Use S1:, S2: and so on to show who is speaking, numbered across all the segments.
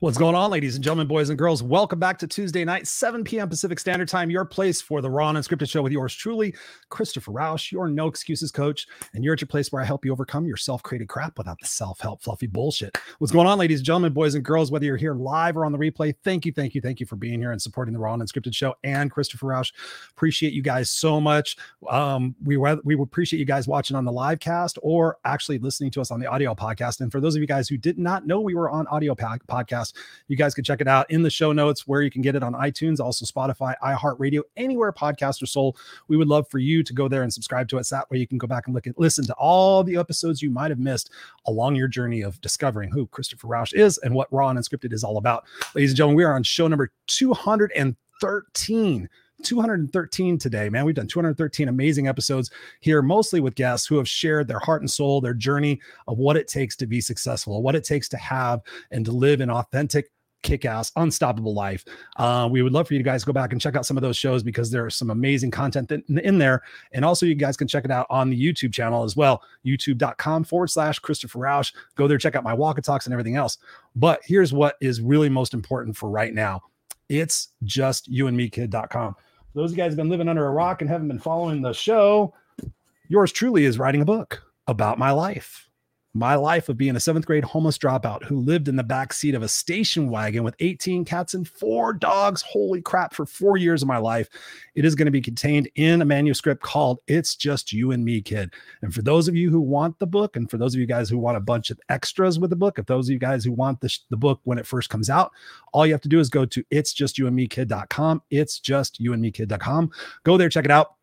S1: What's going on, ladies and gentlemen, boys and girls? Welcome back to Tuesday night, 7 p.m. Pacific Standard Time, your place for the Raw and Unscripted Show with yours truly, Christopher Rausch, your no excuses coach. And you're at your place where I help you overcome your self created crap without the self help fluffy bullshit. What's going on, ladies and gentlemen, boys and girls, whether you're here live or on the replay, thank you, thank you, thank you for being here and supporting the Raw and Unscripted Show and Christopher Rausch. Appreciate you guys so much. Um, we, we appreciate you guys watching on the live cast or actually listening to us on the audio podcast. And for those of you guys who did not know we were on audio podcast, you guys can check it out in the show notes where you can get it on iTunes, also Spotify, iHeartRadio, anywhere podcasts are sold. We would love for you to go there and subscribe to us. That way you can go back and look at listen to all the episodes you might have missed along your journey of discovering who Christopher Rausch is and what Raw and Unscripted is all about. Ladies and gentlemen, we are on show number 213. 213 today, man. We've done 213 amazing episodes here, mostly with guests who have shared their heart and soul, their journey of what it takes to be successful, what it takes to have and to live an authentic, kick-ass unstoppable life. Uh, we would love for you guys to go back and check out some of those shows because there's some amazing content in, in there. And also you guys can check it out on the youtube channel as well youtube.com forward slash christopher rausch go there check out my walk talks and everything else. But here's what is really most important for right now. It's just you and me kid.com those guys have been living under a rock and haven't been following the show. Yours truly is writing a book about my life my life of being a seventh grade homeless dropout who lived in the back seat of a station wagon with 18 cats and four dogs. Holy crap, for four years of my life. It is going to be contained in a manuscript called It's Just You and Me, Kid. And for those of you who want the book, and for those of you guys who want a bunch of extras with the book, if those of you guys who want the, the book when it first comes out, all you have to do is go to it's just you and me kid.com. It's just you and me kid.com. Go there, check it out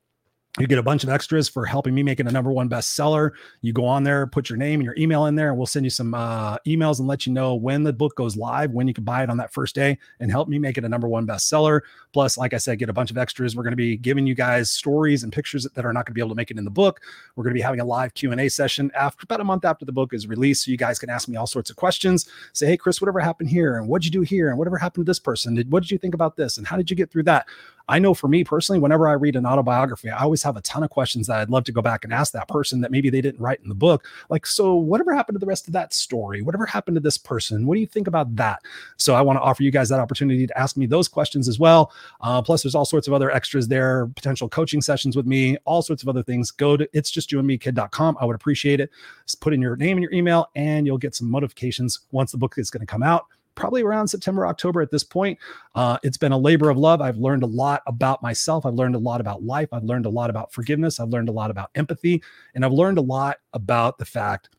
S1: you get a bunch of extras for helping me make it a number one bestseller. You go on there, put your name and your email in there, and we'll send you some uh, emails and let you know when the book goes live, when you can buy it on that first day, and help me make it a number one bestseller. Plus, like I said, get a bunch of extras. We're going to be giving you guys stories and pictures that are not going to be able to make it in the book. We're going to be having a live Q and A session after about a month after the book is released, so you guys can ask me all sorts of questions. Say, hey, Chris, whatever happened here, and what'd you do here, and whatever happened to this person? Did what did you think about this, and how did you get through that? I know for me personally, whenever I read an autobiography, I always have a ton of questions that I'd love to go back and ask that person that maybe they didn't write in the book. Like, so whatever happened to the rest of that story? Whatever happened to this person? What do you think about that? So I want to offer you guys that opportunity to ask me those questions as well. Uh, plus, there's all sorts of other extras there, potential coaching sessions with me, all sorts of other things. Go to it's just you and me kid.com. I would appreciate it. Just put in your name and your email, and you'll get some notifications once the book is going to come out probably around September, October at this point. Uh, it's been a labor of love. I've learned a lot about myself. I've learned a lot about life. I've learned a lot about forgiveness. I've learned a lot about empathy. And I've learned a lot about the fact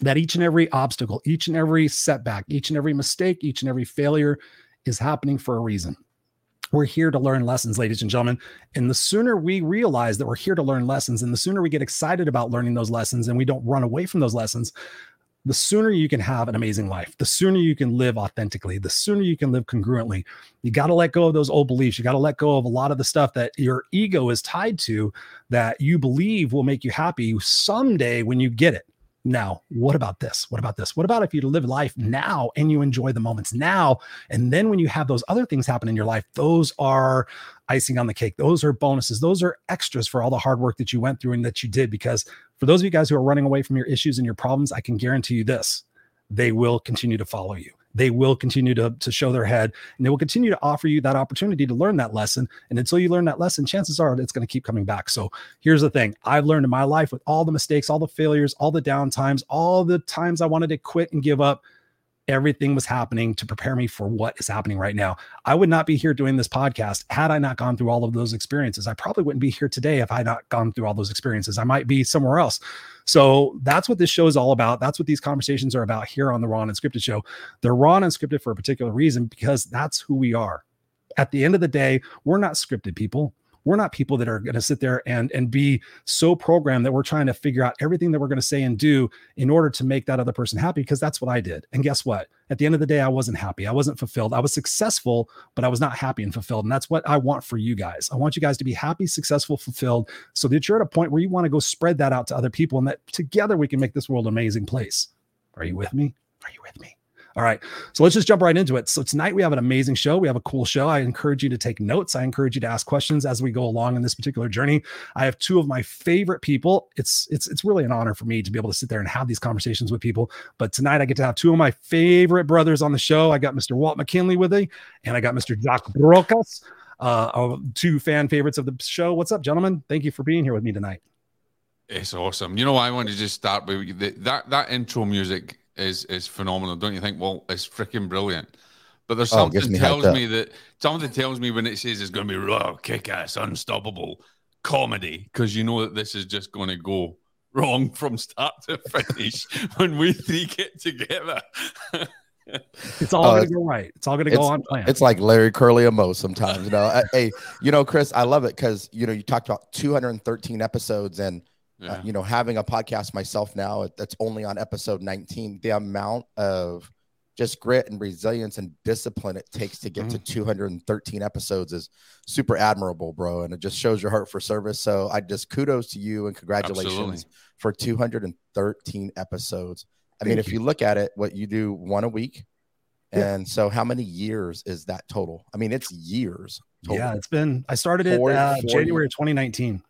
S1: that each and every obstacle, each and every setback, each and every mistake, each and every failure is happening for a reason. We're here to learn lessons, ladies and gentlemen. And the sooner we realize that we're here to learn lessons, and the sooner we get excited about learning those lessons and we don't run away from those lessons, the sooner you can have an amazing life, the sooner you can live authentically, the sooner you can live congruently. You got to let go of those old beliefs. You got to let go of a lot of the stuff that your ego is tied to that you believe will make you happy someday when you get it. Now, what about this? What about this? What about if you live life now and you enjoy the moments now? And then when you have those other things happen in your life, those are icing on the cake. Those are bonuses. Those are extras for all the hard work that you went through and that you did. Because for those of you guys who are running away from your issues and your problems, I can guarantee you this they will continue to follow you they will continue to, to show their head and they will continue to offer you that opportunity to learn that lesson. And until you learn that lesson, chances are it's going to keep coming back. So here's the thing I've learned in my life with all the mistakes, all the failures, all the downtimes, all the times I wanted to quit and give up everything was happening to prepare me for what is happening right now. I would not be here doing this podcast had I not gone through all of those experiences. I probably wouldn't be here today if I had not gone through all those experiences. I might be somewhere else. So that's what this show is all about. That's what these conversations are about here on the Raw and Scripted show. They're raw and scripted for a particular reason because that's who we are. At the end of the day, we're not scripted people. We're not people that are going to sit there and and be so programmed that we're trying to figure out everything that we're going to say and do in order to make that other person happy because that's what I did. And guess what? At the end of the day, I wasn't happy. I wasn't fulfilled. I was successful, but I was not happy and fulfilled. And that's what I want for you guys. I want you guys to be happy, successful, fulfilled, so that you're at a point where you want to go spread that out to other people and that together we can make this world an amazing place. Are you with me? Are you with me? All right. So let's just jump right into it. So tonight we have an amazing show. We have a cool show. I encourage you to take notes. I encourage you to ask questions as we go along in this particular journey. I have two of my favorite people. It's it's it's really an honor for me to be able to sit there and have these conversations with people. But tonight I get to have two of my favorite brothers on the show. I got Mr. Walt McKinley with me, and I got Mr. Jock Brocas, uh, two fan favorites of the show. What's up, gentlemen? Thank you for being here with me tonight.
S2: It's awesome. You know, I want to just start with that that intro music is is phenomenal, don't you think? Well, it's freaking brilliant. But there's
S3: Oh,
S2: something
S3: gets me
S2: tells me that something tells me when it says it's going to be raw, kick-ass, unstoppable comedy, because you know that this is just going to go wrong from start to finish when we three get together.
S1: It's all
S3: Oh,
S1: gonna go right. It's all going to go on plan.
S3: It's like Larry Curly and Moe sometimes, you know. I- hey, you know, Chris, I love it because you know you talked about 213 episodes and uh, you know having a podcast myself now that's only on episode 19. The amount of just grit and resilience and discipline it takes to get to 213 episodes is super admirable, bro. And it just shows your heart for service. So I just kudos to you and congratulations
S2: Absolutely.
S3: for 213 episodes. I mean,
S1: Thank
S3: if you look at it, what you do one a week.
S1: Yeah.
S3: And so, how many years is that total? I mean, it's years. Total.
S1: yeah, it's been. I started it uh, January 2019.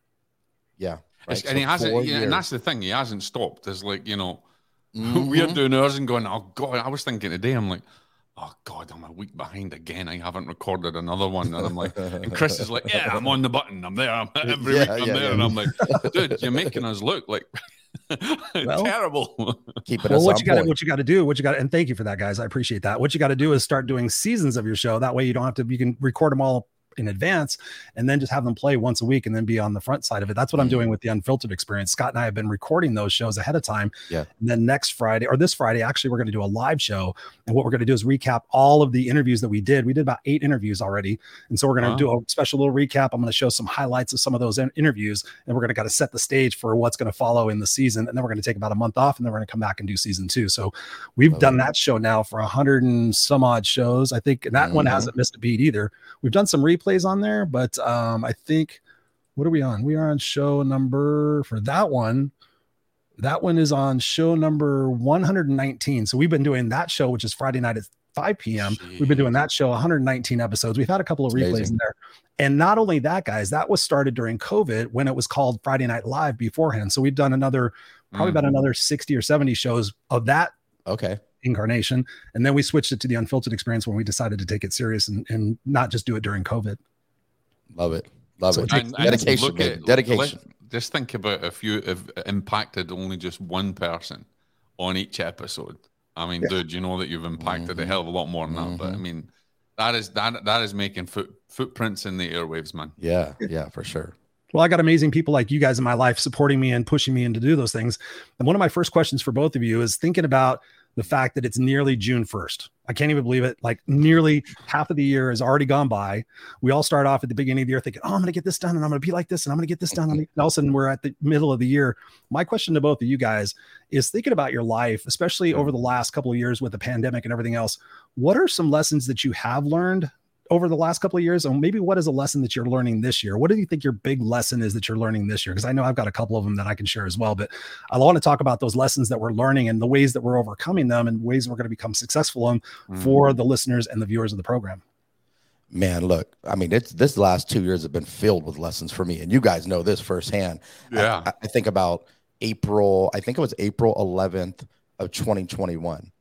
S3: yeah.
S2: It's-
S3: right?
S2: and
S3: So
S2: he hasn't,
S3: four
S2: yeah, and that's the thing, he hasn't stopped. There's like, you know,
S3: Mhm.
S2: we're doing ours and going, oh God, I was thinking today, I'm like, oh God, I'm a week behind again. I haven't recorded another one. And I'm like, and Chris is like, yeah, I'm on the button. I'm there. I'm, every
S3: Yeah,
S2: week I'm
S3: yeah,
S2: there.
S3: yeah.
S2: And I'm like, dude, you're making us look like
S1: Well-
S2: terrible.
S3: keeping
S1: Well,
S3: us
S1: what
S3: on
S1: you got to
S3: point.
S1: what you got to do, what you got and thank you for that, guys. I appreciate that. What you got to do is start doing seasons of your show. That way, you don't have to. You can record them all in advance and then just have them play once a week and then be on the front side of it. That's what I'm
S3: Mm-hmm.
S1: doing with the unfiltered experience. Scott and I have been recording those shows ahead of time.
S3: Yeah.
S1: And then next Friday or this Friday, actually, we're going to do a live show. And what we're going to do is recap all of the interviews that we did. We did about eight interviews already. And so we're going to
S2: Wow.
S1: do a special little recap. I'm going to show some highlights of some of those in- interviews and we're going to kind of set the stage for what's going to follow in the season. And then we're going to take about a month off and then we're going to come back and do season two. So we've
S3: Love
S1: done
S3: it.
S1: that show now for a hundred and some odd shows. I think and that one
S3: Mhm.
S1: hasn't missed a beat either. We've done some replays on there, but um, I think what are we on? We are on show number for that one. That one is on show number 119. So we've been doing that show, which is Friday night at 5 p.m. We've been doing that show 119 episodes. We've had a couple of replays
S3: amazing.
S1: in there. And not only that, guys, that was started during COVID when it was called Friday Night Live beforehand. So we've done another, probably
S2: Mm.
S1: about another 60 or 70 shows of that
S3: Okay.
S1: Incarnation. And then we switched it to the unfiltered experience when we decided to take it serious and, and not just do it during COVID.
S3: Love it. Love
S1: So
S3: it.
S1: it takes-
S2: And- and
S3: Dedication,
S2: look at-
S3: Dedication.
S2: let- just think about if you have impacted only just one person on each episode. I mean, dude, you know that you've impacted a
S3: Mhm.
S2: hell of a lot more than that. But I
S3: Mhm.
S2: mean, that is that that is making foot footprints in the airwaves, man.
S3: Yeah. Yeah, for sure.
S1: Well, I got amazing people like you guys in my life supporting me and pushing me in to do those things. And one of my first questions for both of you is thinking about the fact that it's nearly June 1st. I can't even believe it. Like nearly half of the year has already gone by. We all start off at the beginning of the year thinking, oh, I'm going to get this done and I'm going to be like this and I'm going to get this done. And all of a sudden we're at the middle of the year. My question to both of you guys is thinking about your life, especially over the last couple of years with the pandemic and everything else. What are some lessons that you have learned over the last couple of years and maybe what is a lesson that you're learning this year what do you think your big lesson is that you're learning this year because i know i've got a couple of them that i can share as well but i want to talk about those lessons that we're learning and the ways that we're overcoming them and ways we're going to become successful in
S2: Mm.
S1: for the listeners and the viewers of the program
S3: Man, look, I mean, it's this last two years have been filled with lessons for me. And you guys know this firsthand.
S2: Yeah.
S3: I, I think about April, I think it was April 11th of 2021.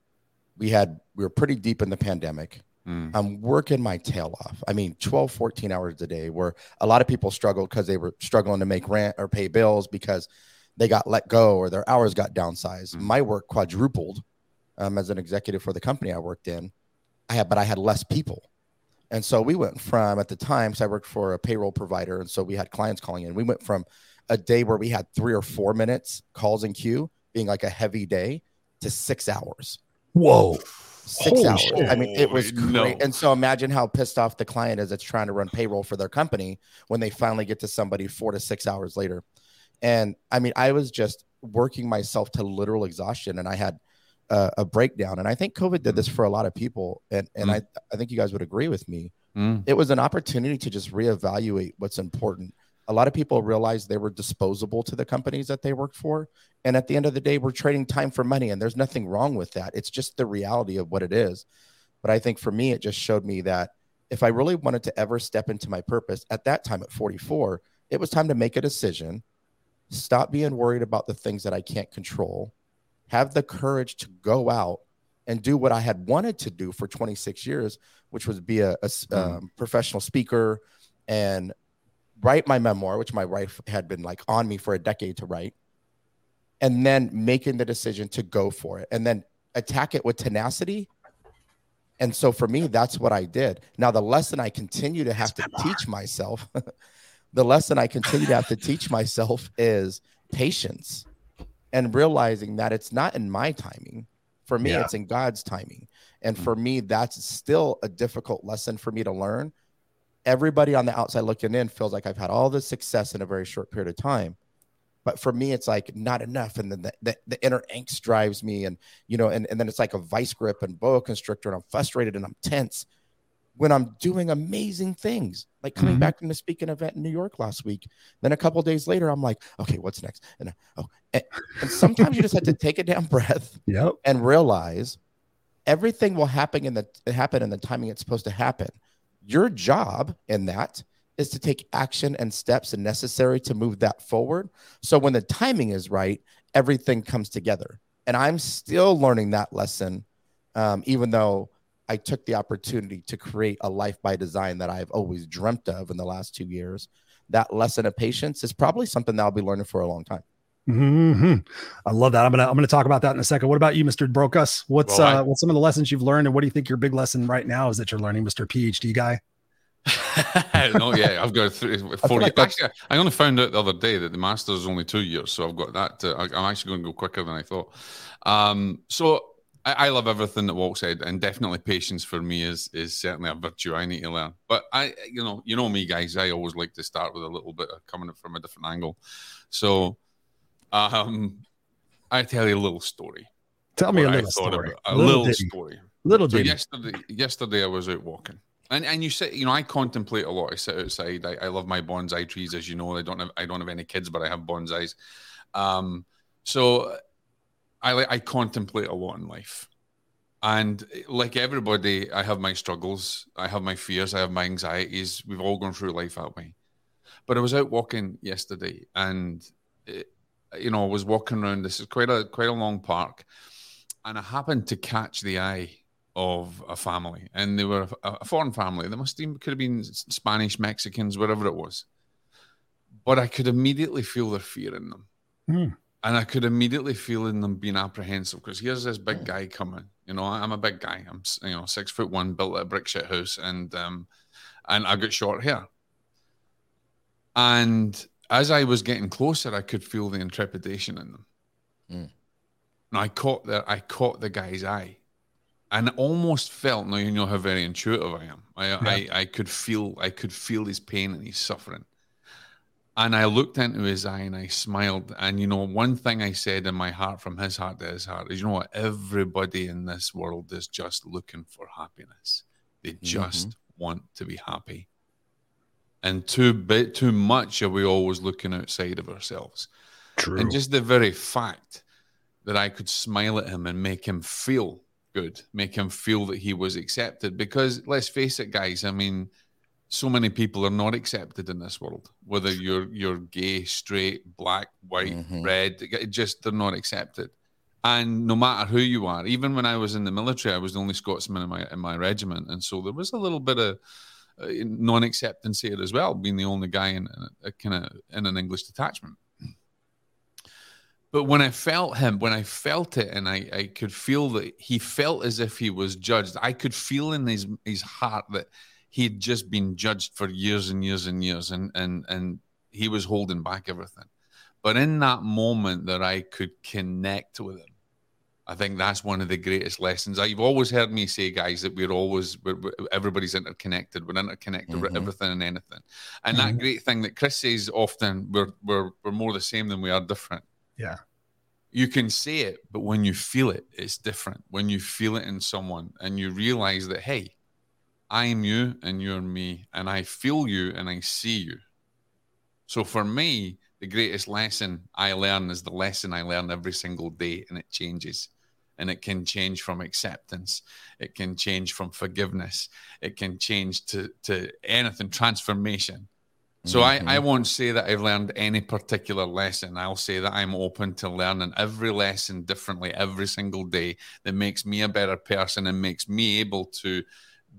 S3: We had, we were pretty deep in the pandemic.
S2: Mm.
S3: I'm working my tail off. I mean, 12, 14 hours a day, where a lot of people struggled because they were struggling to make rent or pay bills because they got let go or their hours got downsized.
S2: Mm.
S3: My work quadrupled um, as an executive for the company I worked in. I had, but I had less people. And so we went from at the time, so I worked for a payroll provider. And so we had clients calling in. We went from a day where we had three or four minutes calls in queue being like a heavy day to six hours.
S1: whoa
S3: Six
S1: Holy
S3: hours.
S1: shit.
S3: I mean, it was great.
S2: no.
S3: And so imagine how pissed off the client is that's trying to run payroll for their company when they finally get to somebody four to six hours later. And I mean, I was just working myself to literal exhaustion and I had uh, a breakdown. And I think COVID did this for a lot of people. And, and
S2: Mm.
S3: I, I think you guys would agree with me.
S2: Mm.
S3: It was an opportunity to just reevaluate what's important. A lot of people realized they were disposable to the companies that they worked for. And at the end of the day, we're trading time for money. And there's nothing wrong with that. It's just the reality of what it is. But I think for me, it just showed me that if I really wanted to ever step into my purpose at that time at 44, it was time to make a decision, stop being worried about the things that I can't control, have the courage to go out and do what I had wanted to do for 26 years, which was be a, a s- um, professional speaker and write my memoir, which my wife had been like on me for a decade to write, and then making the decision to go for it and then attack it with tenacity. And so for me, that's what I did. Now, the lesson I continue to have to teach myself, the lesson I continue to have to teach myself is patience and realizing that it's not in my timing. For me,
S1: Yeah.
S3: it's in God's timing. And mm. for me, that's still a difficult lesson for me to learn. Everybody on the outside looking in feels like I've had all this success in a very short period of time. But for me, it's like not enough. And then the, the, the inner angst drives me. And, you know, and, and then it's like a vice grip and boa constrictor. And I'm frustrated and I'm tense when I'm doing amazing things, like coming
S1: Mhm.
S3: back from the speaking event in New York last week. Then a couple days later, I'm like, okay, what's next? And uh, oh, and, and sometimes you just have to take a damn breath
S1: Yep.
S3: and realize everything will happen in the happen in the timing it's supposed to happen. Your job in that is to take action and steps and necessary to move that forward. So when the timing is right, everything comes together. And I'm still learning that lesson, um, even though I took the opportunity to create a life by design that I've always dreamt of in the last two years. That lesson of patience is probably something that I'll be learning for a long time.
S1: hmm I love that. I'm gonna I'm gonna talk about that in a second. What about you, Mr. Brocas? What's
S2: Well, I-
S1: uh what's some of the lessons you've learned, and what do you think your big lesson right now is that you're learning, Mr. PhD guy?
S2: no, yeah, I've got three, four
S3: feel
S2: years.
S3: like
S2: Actually, I only found out the other day that the master's is only two years, so I've got that. To, I, I'm actually going to go quicker than I thought. Um, so I, I love everything that Walt said, and definitely patience for me is is certainly a virtue I need to learn. But I, you know, you know me, guys. I always like to start with a little bit of coming from a different angle. So, um, I tell you a little story.
S1: Tell me a little story.
S2: A little,
S1: ditty.
S2: story.
S1: Little
S2: So yesterday, yesterday I was out walking, and and you say, you know, I contemplate a lot. I sit outside. I, I love my bonsai trees, as you know. I don't have I don't have any kids, but I have bonsais. Um, so I I contemplate a lot in life, and like everybody, I have my struggles. I have my fears. I have my anxieties. We've all gone through life that way. But I was out walking yesterday, and it, you know, I was walking around. This is quite a quite a long park, and I happened to catch the eye of a family, and they were a, a foreign family. They must have could have been Spanish, Mexicans, whatever it was. But I could immediately feel their fear in them,
S1: Hmm.
S2: and I could immediately feel in them being apprehensive because here's this big guy coming. You know, I'm a big guy. I'm you know six foot one, built a brick shit house, and um, and I got short hair. And as I was getting closer, I could feel the intrepidation in them.
S3: Mm.
S2: And I caught the I caught the guy's eye, and almost felt. Now you know how very intuitive I am. I, I I could feel I could feel his pain and his suffering. And I looked into his eye and I smiled. And you know, one thing I said in my heart, from his heart to his heart, is, you know what? Everybody in this world is just looking for happiness. They mm-hmm. just want to be happy. And too bit too much are we always looking outside of ourselves.
S1: True.
S2: And just the very fact that I could smile at him and make him feel good, make him feel that he was accepted. Because let's face it, guys, I mean, so many people are not accepted in this world, whether you're you're gay, straight, black, white,
S3: Mhm.
S2: red, it just they're not accepted. And no matter who you are, even when I was in the military, I was the only Scotsman in my in my regiment, and so there was a little bit of uh, non-acceptance here as well, being the only guy in a, kind of in an English detachment. But when I felt him, when I felt it, and I, I could feel that he felt as if he was judged, I could feel in his his heart that he'd just been judged for years and years and years, and and and he was holding back everything. But in that moment that I could connect with him, I think that's one of the greatest lessons. You've always heard me say, guys, that we're always we're, everybody's interconnected. We're interconnected with
S3: Mhm.
S2: everything and anything. And
S1: Mhm.
S2: that great thing that Chris says often, we're we're we're more the same than we are different.
S1: Yeah.
S2: You can say it, but when you feel it, it's different. When you feel it in someone and you realize that, hey, I'm you and you're me, and I feel you and I see you. So for me, the greatest lesson I learn is the lesson I learn every single day, and it changes. And it can change from acceptance, it can change from forgiveness, it can change to, to anything, transformation. So I, I won't say that I've learned any particular lesson. I'll say that I'm open to learning every lesson differently every single day that makes me a better person and makes me able to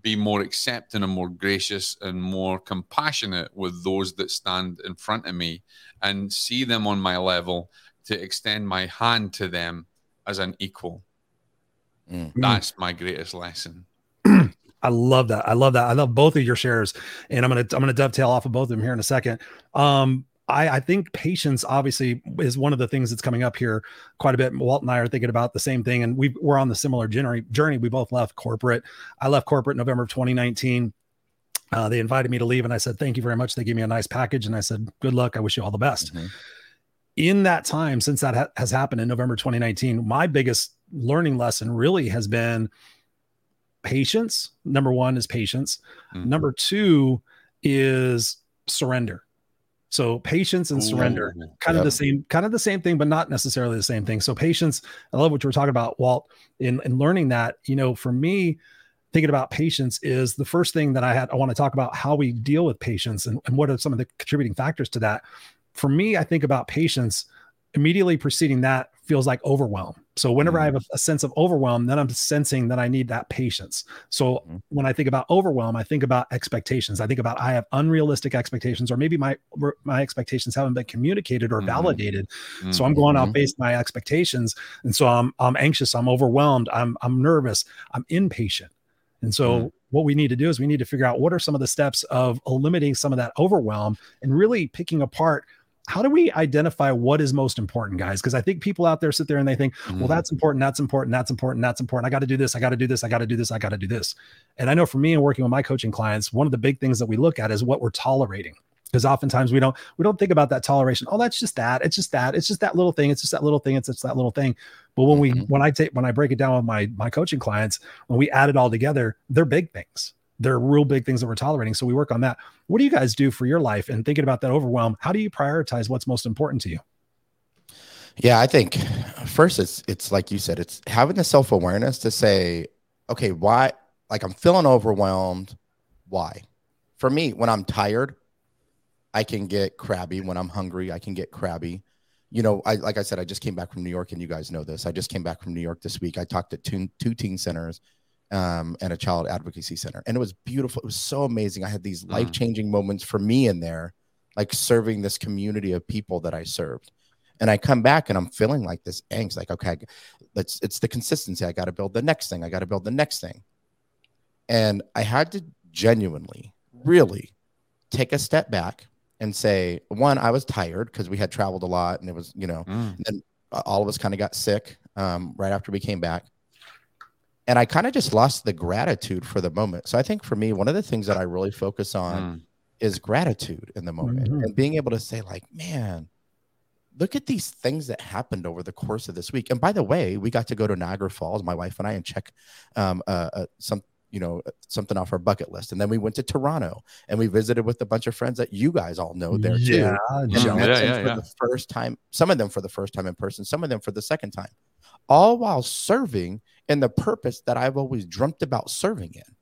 S2: be more accepting and more gracious and more compassionate with those that stand in front of me and see them on my level to extend my hand to them as an equal.
S3: Mm.
S2: That's my greatest lesson.
S1: I love that. I love that. I love both of your shares, and I'm gonna I'm gonna dovetail off of both of them here in a second. Um, I, I think patience obviously is one of the things that's coming up here quite a bit. Walt and I are thinking about the same thing, and we we're on the similar journey. Journey. We both left corporate. I left corporate November of 2019. Uh, they invited me to leave, and I said thank you very much. They gave me a nice package, and I said good luck. I wish you all the best.
S3: Mhm.
S1: In that time, since that ha- has happened in November 2019, my biggest learning lesson really has been patience. Number one is patience.
S2: Mhm.
S1: Number two is surrender. So patience and surrender,
S2: Ooh.
S1: kind of
S3: Yep.
S1: the same, kind of the same thing, but not necessarily the same thing. So patience, I love what you were talking about, Walt, in, in learning that, you know, for me, thinking about patience is the first thing that I had. I want to talk about how we deal with patience and, and what are some of the contributing factors to that. For me, I think about patience immediately preceding that feels like overwhelm. So whenever I have a, a sense of overwhelm, then I'm sensing that I need that patience. So
S3: Mhm.
S1: when I think about overwhelm, I think about expectations. I think about I have unrealistic expectations, or maybe my my expectations haven't been communicated or
S2: Mhm.
S1: validated. So I'm going
S3: Mhm.
S1: off based my expectations, and so I'm I'm anxious, I'm overwhelmed, I'm I'm nervous, I'm impatient. And so
S2: Mhm.
S1: what we need to do is we need to figure out what are some of the steps of eliminating some of that overwhelm and really picking apart how do we identify what is most important guys? Because i think people out there sit there and they think well
S2: Mhm.
S1: that's important that's important that's important that's important. I got to do this i got to do this i got to do this i got to do this. And i know for me and working with my coaching clients one of the big things that we look at is what we're tolerating. Because oftentimes we don't we don't think about that toleration oh that's just that it's just that it's just that little thing it's just that little thing it's just that little thing. But when we
S3: Mhm.
S1: when i take when i break it down with my my coaching clients when we add it all together they're big things they're real big things that we're tolerating so we work on that what do you guys do for your life and thinking about that overwhelm how do you prioritize what's most important to you
S3: Yeah, I think first it's it's like you said, it's having the self awareness to say, okay, why? Like I'm feeling overwhelmed. Why? For me, when I'm tired, I can get crabby. When I'm hungry, I can get crabby. You know, I like I said, I just came back from New York, and you guys know this. I just came back from New York this week. I talked at two, two teen centers um, and a child advocacy center, and it was beautiful. It was so amazing. I had these
S2: Mm.
S3: life changing moments for me in there, like serving this community of people that I served and I come back and I'm feeling like this angst, like, okay, let's it's the consistency. I got to build the next thing. I got to build the next thing. And I had to genuinely, really take a step back and say, one, I was tired because we had traveled a lot and it was, you know,
S2: Mm.
S3: and then all of us kind of got sick um, right after we came back. And I kind of just lost the gratitude for the moment. So I think for me, one of the things that I really focus on
S2: Mm.
S3: is gratitude in the moment
S1: Mhm.
S3: and being able to say like man look at these things that happened over the course of this week and by the way we got to go to niagara falls my wife and i and check um, uh, uh, some you know something off our bucket list and then we went to toronto and we visited with a bunch of friends that you guys all know there too
S1: yeah
S3: and
S2: Yeah, yeah, yeah,
S3: for
S2: yeah.
S3: the first time some of them for the first time in person some of them for the second time all while serving in the purpose that i've always dreamt about serving in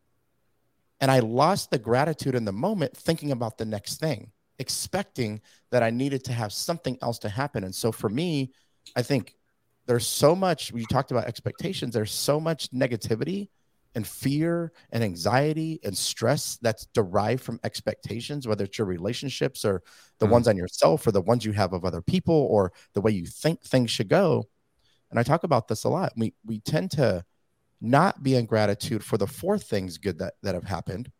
S3: and I lost the gratitude in the moment, thinking about the next thing, expecting that I needed to have something else to happen. And so for me, I think there's so much, we talked about expectations, there's so much negativity and fear and anxiety and stress that's derived from expectations, whether it's your relationships or the
S2: Mhm.
S3: ones on yourself or the ones you have of other people or the way you think things should go. And I talk about this a lot. We we tend to not be in gratitude for the four things good that, that have happened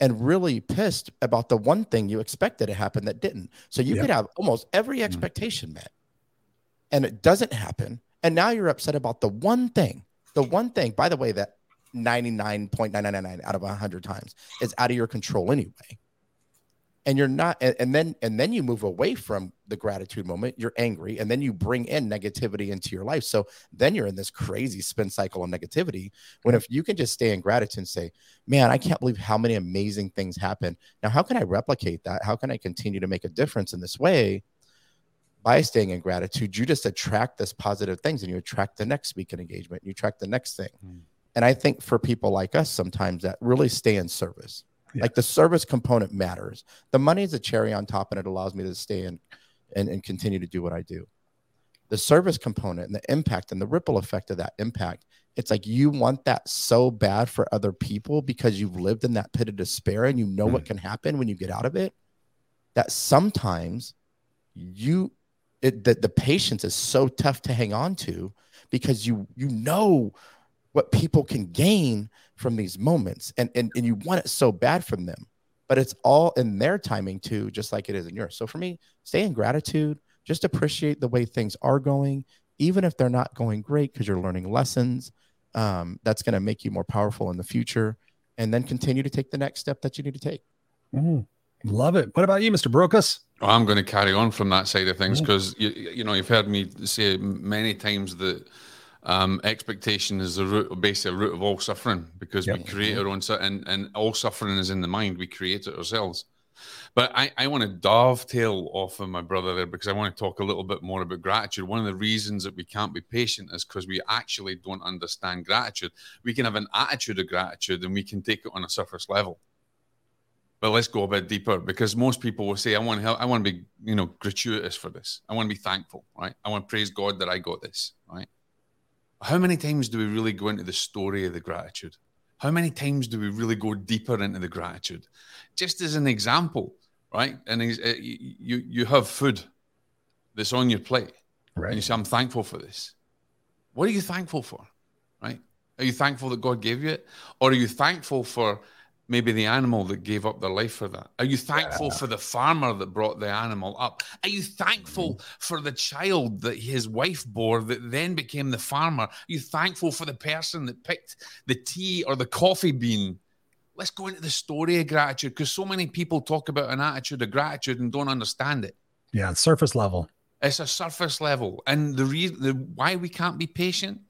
S3: and really pissed about the one thing you expected to happen that didn't. So you could have almost every
S2: Mm.
S3: expectation met and it doesn't happen. And now you're upset about the one thing, the one thing, by the way, that 99.999 out of 100 times is out of your control anyway and you're not and, and, then and then you move away from the gratitude moment you're angry and then you bring in negativity into your life. So then you're in this crazy spin cycle of negativity when if you can just stay in gratitude and say man i can't believe how many amazing things happen. Now how can i replicate that? How can i continue to make a difference in this way by staying in gratitude? You just attract this positive things and you attract the next speaking engagement you attract the next thing. Mm. and i think for people like us sometimes that really stay in service yeah. Like the service component matters. The money is a cherry on top, and it allows me to stay in and, and continue to do what I do. The service component and the impact and the ripple effect of that impact, it's like you want that so bad for other people because you've lived in that pit of despair and you know mm. what can happen when you get out of it. That sometimes you it, the, the patience is so tough to hang on to because you you know what people can gain from these moments. And, and and you want it so bad from them but it's all in their timing too just like it is in yours. So for me stay in gratitude. Just appreciate the way things are going even if they're not going great because you're learning lessons um, that's going to make you more powerful in the future. And then continue to take the next step that you need to take.
S1: Mm, love it. What about you mr brocas?
S2: Well, i'm going to carry on from that side of things because mm. you, you know you've heard me say many times that um, expectation is the root, basically root of all suffering because yep. we create our own, and, and all suffering is in the mind. We create it ourselves. But I, I want to dovetail off of my brother there because I want to talk a little bit more about gratitude. One of the reasons that we can't be patient is because we actually don't understand gratitude. We can have an attitude of gratitude and we can take it on a surface level. But let's go a bit deeper because most people will say, I want to help, I want to be, you know, gratuitous for this. I want to be thankful, right? I want to praise God that I got this, right? How many times do we really go into the story of the gratitude? How many times do we really go deeper into the gratitude? Just as an example, right? And uh, you you have food that's on your plate, right? And you say, "I'm thankful for this." What are you thankful for, right? Are you thankful that God gave you it, or are you thankful for maybe the animal that gave up their life for that? Are you thankful yeah. for the farmer that brought the animal up? Are you thankful mm-hmm. for the child that his wife bore that then became the farmer? Are you thankful for the person that picked the tea or the coffee bean? Let's go into the story of gratitude because so many people talk about an attitude of gratitude and don't understand it.
S1: Yeah, it's surface level.
S2: It's a surface level. And the reason the, why we can't be patient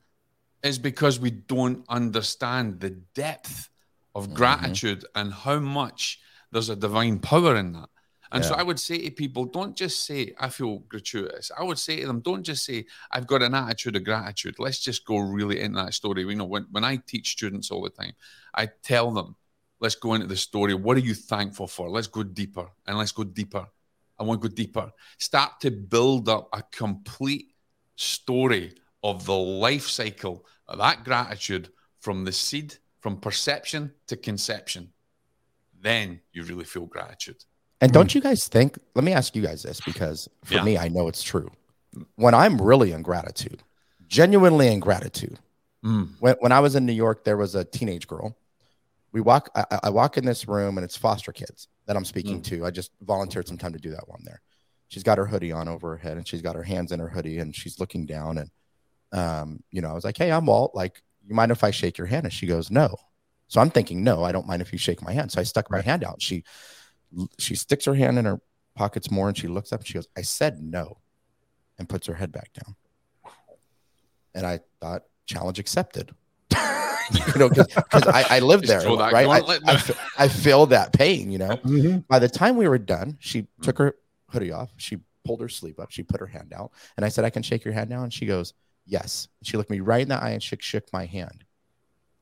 S2: is because we don't understand the depth of mm-hmm. gratitude mm-hmm. and how much there's a divine power in that. And yeah. so I would say to people, don't just say, I feel gratuitous. I would say to them, don't just say, I've got an attitude of gratitude. Let's just go really into that story. You know, when, when I teach students all the time, I tell them, let's go into the story. What are you thankful for? Let's go deeper and let's go deeper. I want to go deeper. Start to build up a complete story of the life cycle of that gratitude from the seed from perception to conception, then you really feel gratitude.
S3: And don't you guys think? Let me ask you guys this because for yeah. me, I know it's true. When I'm really in gratitude, genuinely in gratitude, mm. when, when I was in New York, there was a teenage girl. We walk, I, I walk in this room and it's foster kids that I'm speaking mm. to. I just volunteered some time to do that one there. She's got her hoodie on over her head and she's got her hands in her hoodie and she's looking down. And, um, you know, I was like, Hey, I'm Walt. Like, you mind if I shake your hand? And she goes, no. So I'm thinking, no, I don't mind if you shake my hand. So I stuck my hand out. She she sticks her hand in her pockets more and she looks up and she goes, I said no, and puts her head back down. And I thought, challenge accepted. you know, because I, I lived there, right? I, I, I, feel that pain, you know. Mm-hmm. By the time we were done, she mm-hmm. took her hoodie off. She pulled her sleeve up. She put her hand out. And I said, I can shake your hand now. And she goes, Yes. She looked me right in the eye and shook, shook my hand.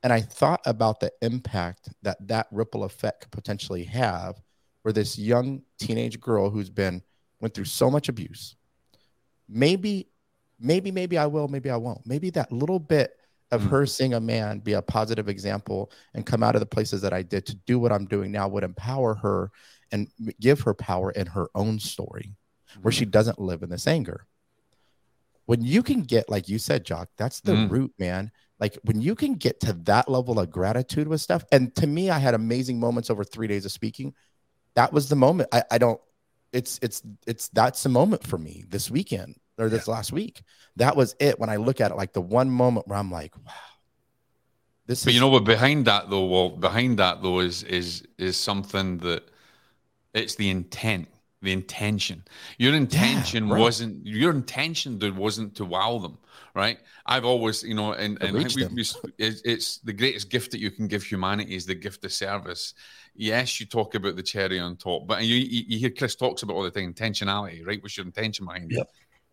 S3: And I thought about the impact that that ripple effect could potentially have for this young teenage girl who's been went through so much abuse. Maybe, maybe, maybe I will, maybe I won't. Maybe that little bit of mm. her seeing a man be a positive example and come out of the places that I did to do what I'm doing now would empower her and give her power in her own story where she mm. doesn't live in this anger when you can get like you said jock that's the mm. root man like when you can get to that level of gratitude with stuff and to me i had amazing moments over three days of speaking that was the moment i, I don't it's it's it's that's the moment for me this weekend or this last week. That was it. When I look at it, like the one moment where I'm like, wow, this
S2: But
S3: is
S2: you know what? Behind that though, well, behind that though is is is something that it's the intent, the intention. Your intention
S3: right.
S2: wasn't your intention dude wasn't to wow them, right? I've always, you know, and, and I
S3: reach
S2: think we, we, it's, it's the greatest gift that you can give humanity is the gift of service. Yes, you talk about the cherry on top, but you you, hear Chris talks about all the time intentionality, right? What's your intention behind it?
S1: Yep.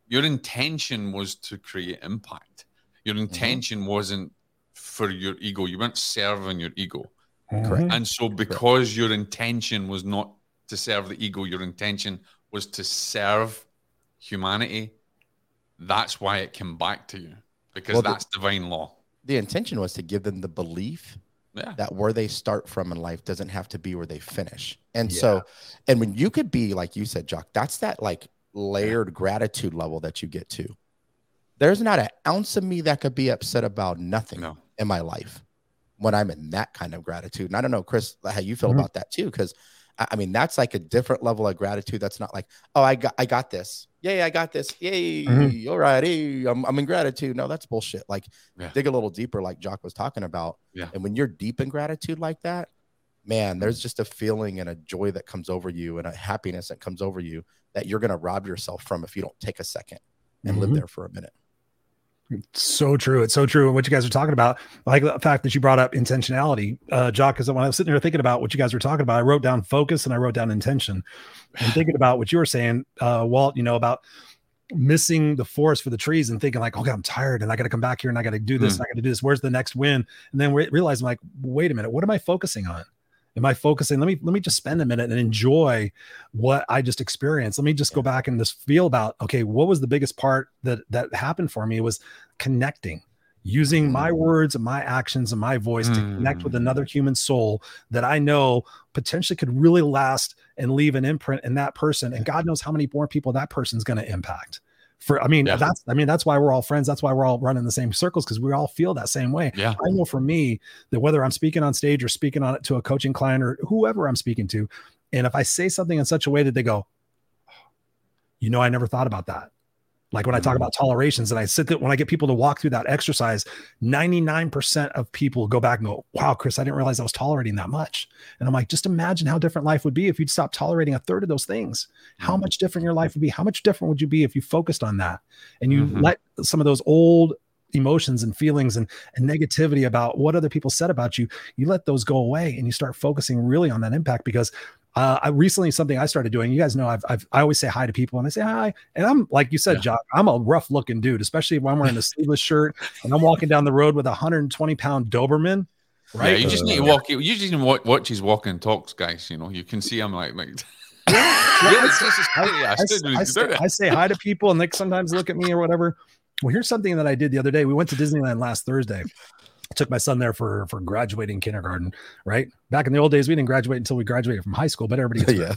S2: Your intention was to create impact. Your
S3: Mm-hmm.
S2: intention wasn't for your ego. You weren't serving your ego.
S3: Correct.
S2: And so, because your intention was not to serve the ego, your intention was to serve humanity, that's why it came back to you because
S3: Well, the-
S2: that's divine law.
S3: the intention was to give them the belief
S2: Yeah.
S3: that where they start from in life doesn't have to be where they finish. And so, and when you could be, like you said, Jock, that's that like layered gratitude level that you get to. There's not an ounce of me that could be upset about nothing
S2: No.
S3: in my life when I'm in that kind of gratitude. And I don't know, Chris, how you feel
S1: Mhm.
S3: about that too. Cause I I mean, that's like a different level of gratitude. That's not like, oh, I got, I got this. Yay, I got this. Yay,
S1: Mhm.
S3: all right. Hey, I'm, I'm in gratitude. No, that's bullshit. Like,
S2: Yeah.
S3: dig a little deeper, like Jock was talking about.
S2: Yeah.
S3: And when you're deep in gratitude like that, man, there's just a feeling and a joy that comes over you and a happiness that comes over you that you're going to rob yourself from if you don't take a second and live
S1: Mhm.
S3: there for a minute.
S1: So true. It's so true. And what you guys are talking about, like the fact that you brought up intentionality, uh, Jock, because when I was sitting there thinking about what you guys were talking about, I wrote down focus and I wrote down intention. And thinking about what you were saying, uh, Walt, you know, about missing the forest for the trees and thinking like, okay, I'm tired and I got to come back here and I got to do this and I got to do this. Where's the next win? And then re- realizing like, wait a minute, what am I focusing on? Am I focusing? Let me let me just spend a minute and enjoy what I just experienced. Let me just go back and just feel about okay, what was the biggest part that that happened for me? It was connecting, using my words and my actions and my voice to connect with
S2: Mm.
S1: another human soul that I know potentially could really last and leave an imprint in that person. And God knows how many more people that person's going to impact. For I mean,
S2: Yeah.
S1: that's I mean, that's why we're all friends. That's why we're all running the same circles because we all feel that same way.
S2: Yeah.
S1: I know for me that whether I'm speaking on stage or speaking on it to a coaching client or whoever I'm speaking to, and if I say something in such a way that they go, oh, you know, I never thought about that. Like when I talk about tolerations and I sit there, when I get people to walk through that exercise, 99% of people go back and go, wow, Chris, I didn't realize I was tolerating that much. And I'm like, just imagine how different life would be if you'd stop tolerating a third of those things. How much different your life would be? How much different would you be if you focused on that and you
S2: Mhm.
S1: let some of those old emotions and feelings and, and negativity about what other people said about you, you let those go away and you start focusing really on that impact because uh, I recently something I started doing. You guys know I've, I've I always say hi to people and I say hi, and I'm like you said,
S2: Yeah.
S1: Jock. I'm a rough looking dude, especially when I'm wearing a sleeveless shirt and I'm walking down the road with a 120 pound Doberman. Right?
S2: Yeah, you just need to walk. You just need to watch, watch his walk and talks, guys. You know, you can see I'm like, like really, this is. I
S1: I,
S2: still
S1: s-
S2: do
S1: I
S2: do
S1: say. I say hi to people and they sometimes look at me or whatever. Well, here's something that I did the other day. We went to Disneyland last Thursday. I took my son there for for graduating kindergarten. Right back in the old days, we didn't graduate until we graduated from high school, but everybody
S3: yeah.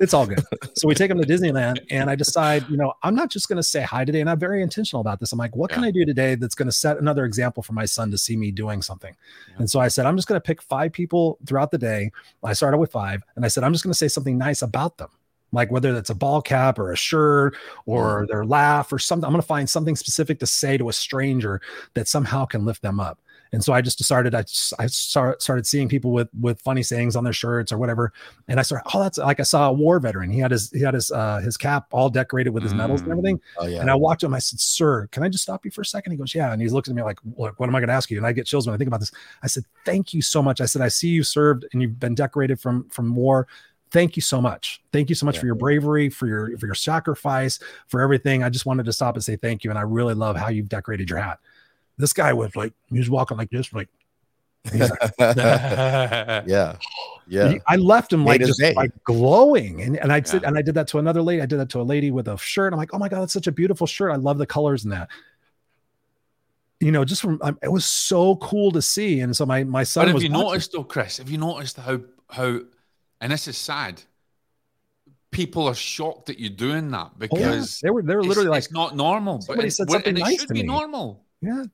S1: it's all good. So we take him to Disneyland, and I decide, you know, I'm not just going to say hi today, and I'm very intentional about this. I'm like, what can I do today that's going to set another example for my son to see me doing something?
S2: Yeah.
S1: And so I said, I'm just going to pick five people throughout the day. I started with five, and I said, I'm just going to say something nice about them. Like whether that's a ball cap or a shirt or their laugh or something, I'm going to find something specific to say to a stranger that somehow can lift them up. And so I just decided I just, I start, started seeing people with with funny sayings on their shirts or whatever, and I started. Oh, that's like I saw a war veteran. He had his he had his uh, his cap all decorated with his medals and
S2: Mm.
S1: everything.
S3: Oh yeah.
S1: And I walked to him. I said, "Sir, can I just stop you for a second? He goes, "Yeah." And he's looking at me like, "Look, what am I going to ask you?" And I get chills when I think about this. I said, "Thank you so much." I said, "I see you served and you've been decorated from from war. Thank you so much. Thank you so much
S3: Yeah.
S1: for your bravery, for your for your sacrifice, for everything. I just wanted to stop and say thank you. And I really love how you've decorated your hat." This guy was like, he was walking like this, like. like,
S3: yeah. Yeah.
S1: I left him like just
S3: day.
S1: like glowing, and and I did,
S2: Yeah.
S1: and I did that to another lady. I did that to a lady with a shirt. I'm like, oh my god, that's such a beautiful shirt. I love the colors in that. You know, just from um, it was so cool to see, and so my my son
S2: But have
S1: was
S2: you
S1: watching.
S2: noticed though, Chris? Have you noticed how how and this is sad? People are shocked that you're doing that
S1: Oh, yeah.
S2: because
S1: they were they were
S2: it's-
S1: literally like,
S2: it's not normal. But
S1: somebody
S2: it,
S1: said
S2: but-
S1: something
S2: and it should
S1: to
S2: be
S1: me.
S2: normal.
S1: yeah,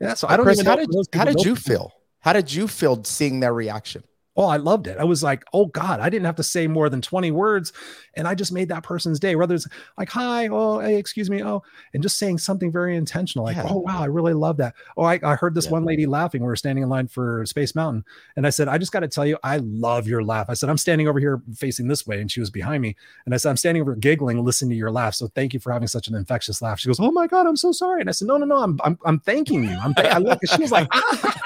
S1: yeah. So I don't
S3: Chris,
S1: even
S3: how
S1: know if
S3: did how did you feel? How did you feel seeing their reaction?
S1: Oh, I loved it. I was like, oh God, I didn't have to say more than 20 words. And I just made that person's day. Whether it's like, hi, oh, hey, excuse me, oh, and just saying something very intentional, like,
S3: Yeah.
S1: oh wow, I really love that. Oh, I, I heard this
S3: Yeah.
S1: one lady laughing. We were standing in line for Space Mountain. And I said, I just got to tell you, I love your laugh. I said, I'm standing over here facing this way. And she was behind me. And I said, I'm standing over here, giggling, listening to your laugh. So thank you for having such an infectious laugh. She goes, Oh my God, I'm so sorry. And I said, No, no, no, I'm I'm, I'm thanking you. I'm th- I look, she was like, "Ah."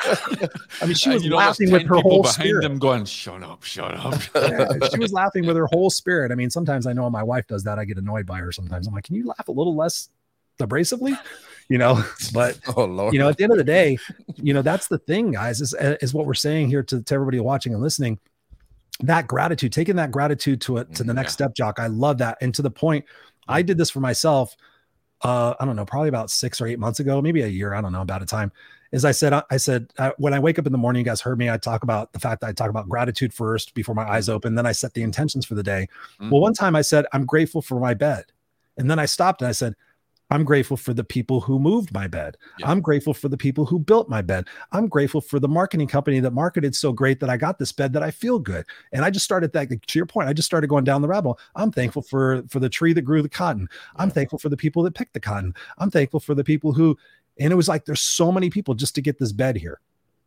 S1: I mean, she was
S2: you
S1: laughing with her whole
S2: behind
S1: spirit.
S2: them going, "Shut up, shut up."
S1: Yeah, she was laughing with her whole spirit. I mean, sometimes I know my wife does that, I get annoyed by her sometimes. I'm like, Can you laugh a little less abrasively? You know, but
S3: Oh Lord.
S1: you know, at the end of the day, you know, that's the thing, guys, is, is what we're saying here to, to everybody watching and listening. That gratitude, taking that gratitude to it to the next
S2: yeah.
S1: step, Jock. I love that. And to the point, I did this for myself. Uh, I don't know, probably about six or eight months ago, maybe a year. I don't know about a time. Is I said, I said, uh, when I wake up in the morning, you guys heard me. I talk about the fact that I talk about gratitude first before my eyes open. Then I set the intentions for the day.
S2: Mm.
S1: Well, one time I said, I'm grateful for my bed. And then I stopped and I said, I'm grateful for the people who moved my bed.
S2: Yeah.
S1: I'm grateful for the people who built my bed. I'm grateful for the marketing company that marketed so great that I got this bed that I feel good. And I just started that to your point. I just started going down the rabbit hole. I'm thankful for for the tree that grew the cotton. I'm
S3: Yeah.
S1: thankful for the people that picked the cotton. I'm thankful for the people who and it was like there's so many people just to get this bed here.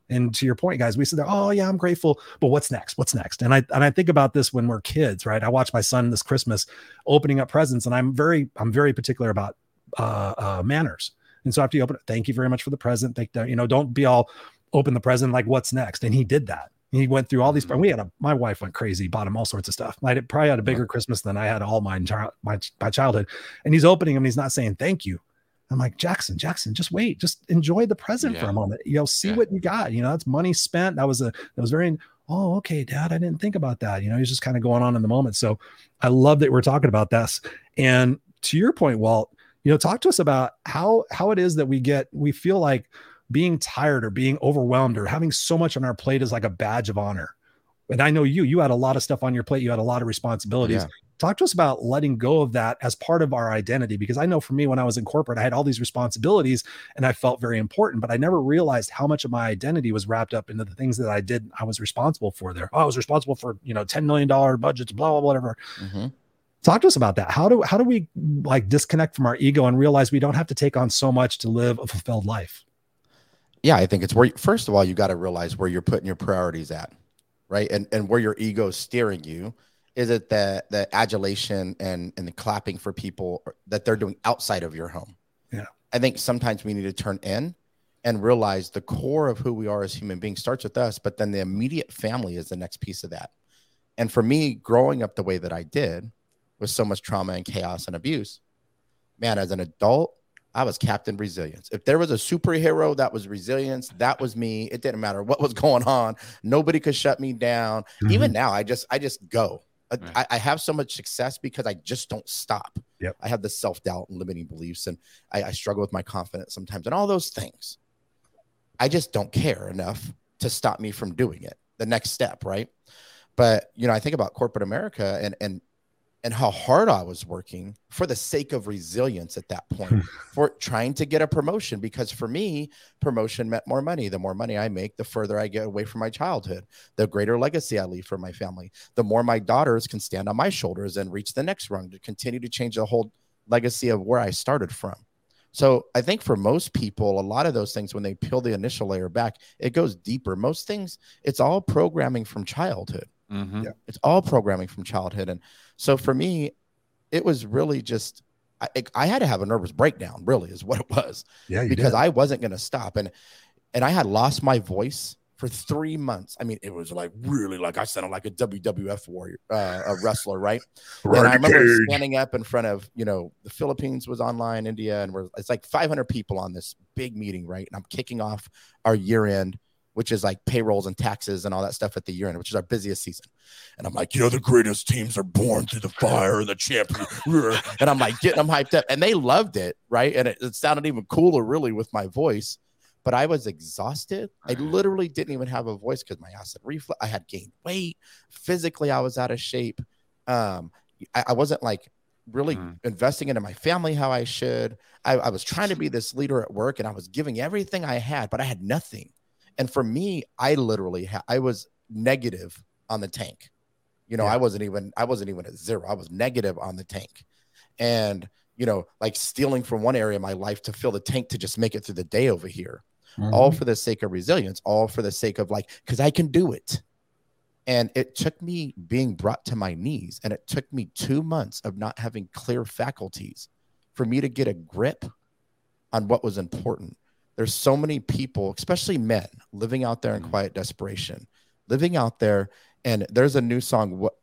S1: And to your point, guys, we said, "Oh yeah, I'm grateful." But what's next? What's next? And I and I think about this when we're kids, right? I watch my son this Christmas opening up presents, and I'm very I'm very particular about uh, uh, manners. And so after you open it, thank you very much for the present. Thank you know, don't be all open the present like what's next. And he did that. He went through all these.
S2: Mhm.
S1: We had a my wife went crazy, bought him all sorts of stuff. I probably had a bigger Christmas than I had all my my my childhood. And he's opening them. He's not saying thank you. I'm like Jackson, Jackson, just wait, just enjoy the present for a moment. You know, see
S2: Yeah.
S1: what you got. You know, that's money spent. That was a that was very. Oh, okay, Dad. I didn't think about that. You know, he's just kind of going on in the moment. So, I love that we're talking about this. And to your point, Walt, you know, talk to us about how how it is that we get we feel like being tired or being overwhelmed or having so much on our plate is like a badge of honor. And I know you, you had a lot of stuff on your plate. You had a lot of responsibilities.
S3: Yeah.
S1: Talk to us about letting go of that as part of our identity. Because I know for me, when I was in corporate, I had all these responsibilities and I felt very important, but I never realized how much of my identity was wrapped up into the things that I did. I was responsible for there. Oh, I was responsible for, you know, $10 million budgets, blah, blah, blah, whatever.
S3: Mhm.
S1: Talk to us about that. How do how do we like disconnect from our ego and realize we don't have to take on so much to live a fulfilled life?
S3: yeah i think it's where first of all you got to realize where you're putting your priorities at right and and where your ego is steering you is it the the adulation and and the clapping for people that they're doing outside of your home
S1: Yeah.
S3: i think sometimes we need to turn in and realize the core of who we are as human beings starts with us but then the immediate family is the next piece of that and for me growing up the way that i did with so much trauma and chaos and abuse man as an adult I was Captain Resilience. If there was a superhero that was resilience, that was me. It didn't matter what was going on. Nobody could shut me down. Even mm-hmm. now, I just I just go. I-
S2: Right.
S3: I, I have so much success because I just don't stop.
S1: Yep.
S3: I have the self doubt and limiting beliefs, and I, I struggle with my confidence sometimes, and all those things. I just don't care enough to stop me from doing it. The next step, right? But you know, I think about corporate America and and and how hard I was working for the sake of resilience at that point for trying to get a promotion because for me promotion meant more money the more money i make the further i get away from my childhood the greater legacy i leave for my family the more my daughters can stand on my shoulders and reach the next rung to continue to change the whole legacy of where i started from so i think for most people a lot of those things when they peel the initial layer back it goes deeper most things it's all programming from childhood
S2: Mhm.
S1: Yeah.
S3: it's all programming from childhood and so for me it was really just I, I had to have a nervous breakdown really is what it was
S1: Yeah,
S3: because
S1: did.
S3: I wasn't going to stop. And and I had lost my voice for three months. I mean, it was like really like I sounded like a WWF warrior, uh, a wrestler, right? and I remember standing up in front of you know the Philippines was online, India, and we're it's like 500 people on this big meeting, right? And I'm kicking off our year end. Which is like payrolls and taxes and all that stuff at the year end, which is our busiest season. And I'm like, you know, the greatest teams are born through the fire and the champion. and I'm like getting them hyped up. And they loved it, right? And it, it sounded even cooler, really, with my voice. But I was exhausted. I literally didn't even have a voice because my acid reflux. I had gained weight. Physically, I was out of shape. Um, I, I wasn't like really
S2: Mm.
S3: investing into my family how I should. I, I was trying to be this leader at work, and I was giving everything I had, but I had nothing. And for me, I literally, ha- I was negative on the tank. You know,
S1: Yeah.
S3: I wasn't even I wasn't even at zero. I was negative on the tank. And you know, like stealing from one area of my life to fill the tank to just make it through the day over here all
S1: Mm-hmm.
S3: for the sake of resilience, all for the sake of like, because I can do it. And it took me being brought to my knees, and it took me two months of not having clear faculties for me to get a grip on what was important. There's so many people, especially men, living out there in
S2: Mhm.
S3: quiet desperation, living out there. And there's a new song. What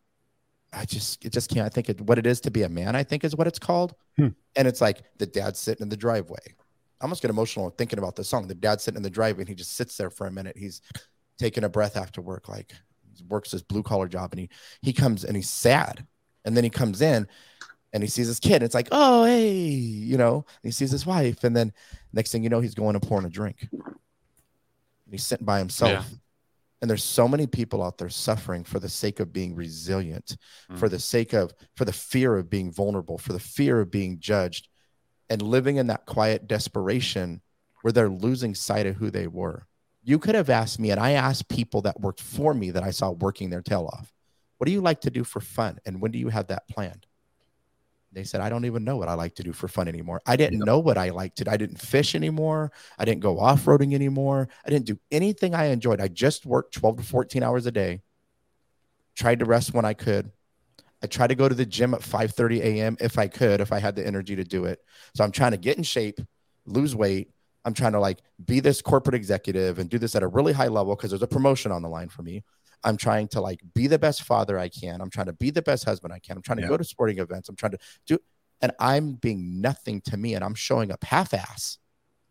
S3: I just, it just can't. I think it, what it is to be a man, I think is what it's called.
S1: Hmm.
S3: And it's like the dad sitting in the driveway. I almost get emotional thinking about the song. The dad sitting in the driveway and he just sits there for a minute. He's taking a breath after work, like he works his blue collar job, and he he comes and he's sad. And then he comes in and he sees his kid. It's like, oh hey, you know, and he sees his wife, and then next thing you know, he's going and pouring a drink. And he's sitting by himself. And there's so many people out there suffering for the sake of being resilient, mm. for the sake of, for the fear of being vulnerable, for the fear of being judged, and living in that quiet desperation where they're losing sight of who they were. You could have asked me, and I asked people that worked for me that I saw working their tail off, what do you like to do for fun? And when do you have that planned? They said, I don't even know what I like to do for fun anymore. I didn't know what I liked to. I didn't fish anymore. I didn't go off roading anymore. I didn't do anything I enjoyed. I just worked 12 to 14 hours a day, tried to rest when I could. I tried to go to the gym at 5:30 a.m. if I could, if I had the energy to do it. So I'm trying to get in shape, lose weight. I'm trying to like be this corporate executive and do this at a really high level because there's a promotion on the line for me. I'm trying to like be the best father I can. I'm trying to be the best husband I can. I'm trying to
S1: Yeah.
S3: go to sporting events. I'm trying to do, and I'm being nothing to me, and I'm showing up half-ass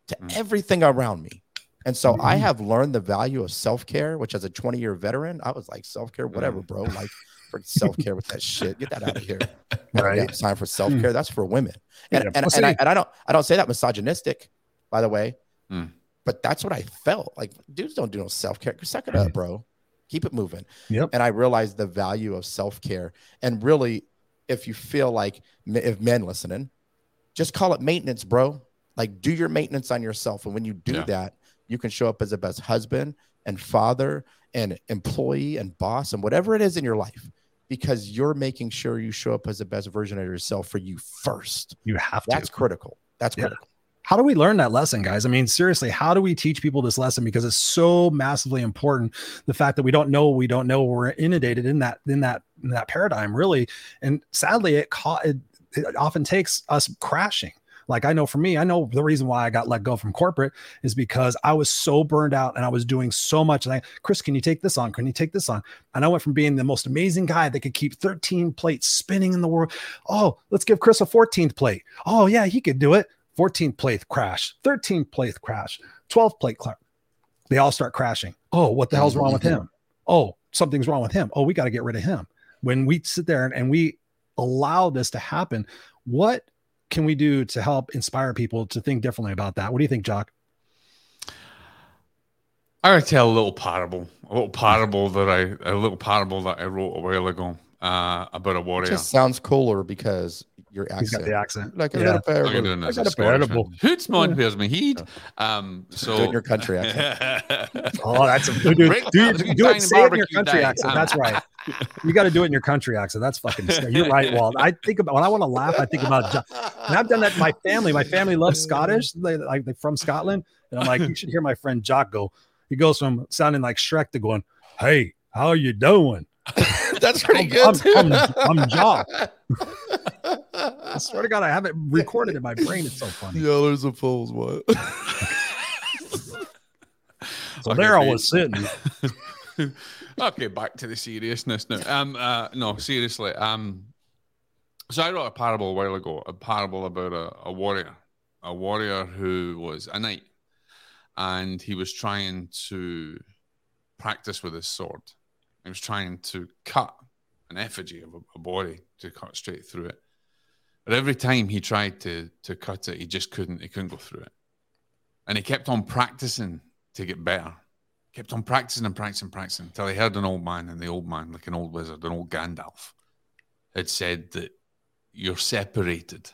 S3: to
S2: Mm.
S3: everything around me. And so I
S1: Mhm.
S3: have learned the value of self-care, which as a 20-year veteran, I was like, self-care, whatever, bro. Like for self-care with that shit. Get that out of here.
S1: Right.
S3: Sign for self-care. That's for women. And,
S1: Yeah,
S3: and, and, I, and I don't I don't say that misogynistic, by the way.
S2: Hmm.
S3: But that's what I felt. Like dudes don't do no self-care. Suck it up, bro. Keep it moving.
S1: Yep.
S3: And I realized the value of self-care. And really, if you feel like if men listening, just call it maintenance, bro. Like do your maintenance on yourself. And when you do
S2: Yeah.
S3: that, you can show up as a best husband and father and employee and boss and whatever it is in your life because you're making sure you show up as the best version of yourself for you first.
S1: You have to.
S3: That's critical. That's
S1: Yeah.
S3: critical.
S1: How do we learn that lesson guys? I mean seriously how do we teach people this lesson? Because it's so massively important the fact that we don't know we don't know we're inundated in that in that in that paradigm really. And sadly it caught it, it often takes us crashing. Like i know for me i know the reason why i got let go from corporate is because i was so burned out and i was doing so much. And i chris can you take this on? Can you take this on? And i went from being the most amazing guy that could keep 13 plates spinning in the world. Oh let's give chris a 14th plate. Oh yeah he could do it 14th plate crash, 13th plate crash, 12th plate crash. They all start crashing. Oh, what the hell's wrong with him? Oh, something's wrong with him. Oh, we got to get rid of him. When we sit there and, and we allow this to happen, what can we do to help inspire people to think differently about that? What do you think, Jock?
S2: I would tell a little parable, a little parable that I, a little parable that I wrote a while ago uh, about a
S3: It
S2: warrior.
S3: just sounds cooler because your
S1: He's got
S3: accent.
S1: the accent.
S3: Like a
S1: Yeah.
S3: little
S2: I'm
S3: parable.
S2: gonna do
S1: I
S2: this
S1: a
S2: Scottish
S1: parable.
S2: man. Hoots mon bears me heed. Um, so
S3: Do it in your country accent.
S1: Oh, that's a dude, dude,
S2: Rick,
S1: do,
S2: that was a good
S1: do it. Say it in your country
S2: day.
S1: accent.
S2: Um,
S1: That's right. You got to do it in your country accent. That's fucking. You're right, Walt. I think about when I want to laugh. I think about, and I've done that. to My family, my family loves Scottish. They like they're from Scotland, and I'm like, you should hear my friend Jock go. He goes from sounding like Shrek to going, "Hey, how are you doing?"
S3: That's pretty
S1: I'm-
S3: good.
S1: I'm- I'm- I'm Jock. I swear to God, I have it recorded in my brain. It's so funny.
S3: The others opposed what?
S1: So
S2: Okay,
S1: there I was sitting.
S2: okay, back to the seriousness now. Um, uh, no, seriously. Um, so I wrote a parable a while ago, a parable about a, a warrior, a warrior who was a knight, and he was trying to practice with his sword. He was trying to cut an effigy of a, a body to cut straight through it. But every time he tried to to cut it, he just couldn't. He couldn't go through it, and he kept on practicing to get better kept on practicing and practicing and practicing until he heard an old man, and the old man, like an old wizard, an old Gandalf, had said that you're separated,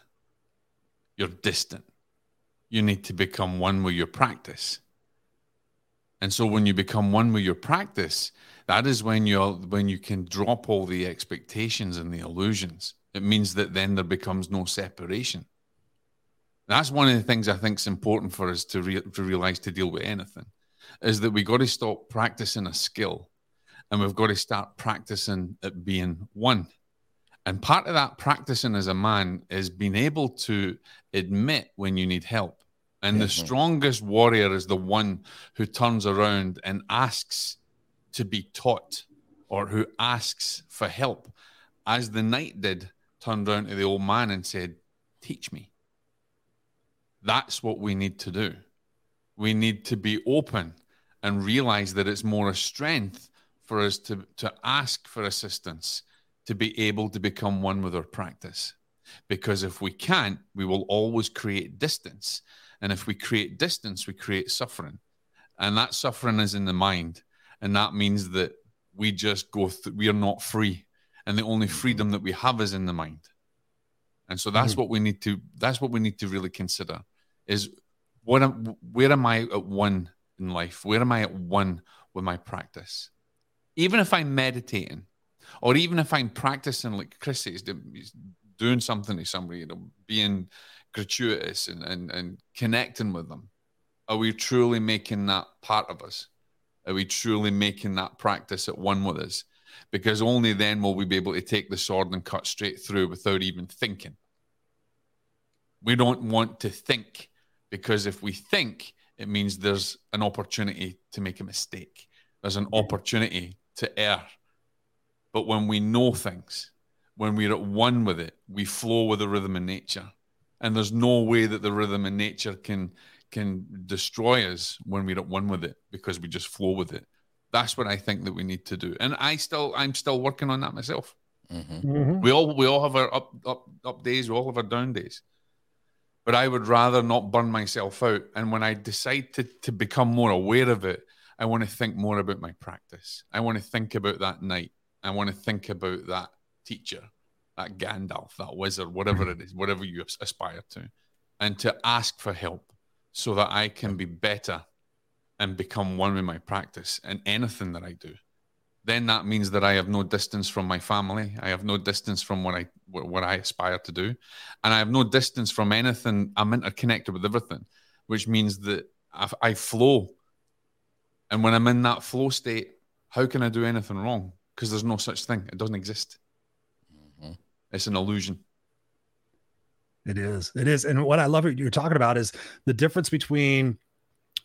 S2: you're distant, you need to become one with your practice. And so when you become one with your practice, That is when you're when you can drop all the expectations and the illusions. It means that then there becomes no separation. That's one of the things I think is important for us to, re- to realize to deal with anything is that we got to stop practicing a skill and we've got to start practicing at being one. And part of that practicing as a man is being able to admit when you need help. And the strongest warrior is the one who turns around and asks to be taught or who asks for help, as the knight did, turned around to the old man and said, Teach me. That's what we need to do. We need to be open and realize that it's more a strength for us to, to ask for assistance, to be able to become one with our practice. Because if we can't, we will always create distance. And if we create distance, we create suffering. And that suffering is in the mind. And that means that we just go, th- we are not free. And the only freedom that we have is in the mind. And so that's mm. what we need to, that's what we need to really consider is what am, where am I at one in life? Where am I at one with my practice? Even if I'm meditating, or even if I'm practicing, like Chris says, doing something to somebody, you know, being gratuitous and, and, and connecting with them, are we truly making that part of us? Are we truly making that practice at one with us? Because only then will we be able to take the sword and cut straight through without even thinking. We don't want to think because if we think, it means there's an opportunity to make a mistake. There's an opportunity to err. But when we know things, when we're at one with it, we flow with the rhythm of nature. And there's no way that the rhythm of nature can can destroy us when we're at one with it because we just flow with it. That's what I think that we need to do. And I still I'm still working on that myself. Mm-hmm. Mm-hmm. We all we all have our up up up days, we all have our down days but I would rather not burn myself out. And when I decide to, to become more aware of it, I want to think more about my practice. I want to think about that night. I want to think about that teacher, that Gandalf, that wizard, whatever mm-hmm. it is, whatever you aspire to, and to ask for help so that I can be better and become one with my practice and anything that I do then that means that I have no distance from my family. I have no distance from what I what I aspire to do, and I have no distance from anything. I'm interconnected with everything, which means that I, I flow. And when I'm in that flow state, how can I do anything wrong? Because there's no such thing. It doesn't exist. It's an illusion.
S1: It is. It is. And what I love what you're talking about is the difference between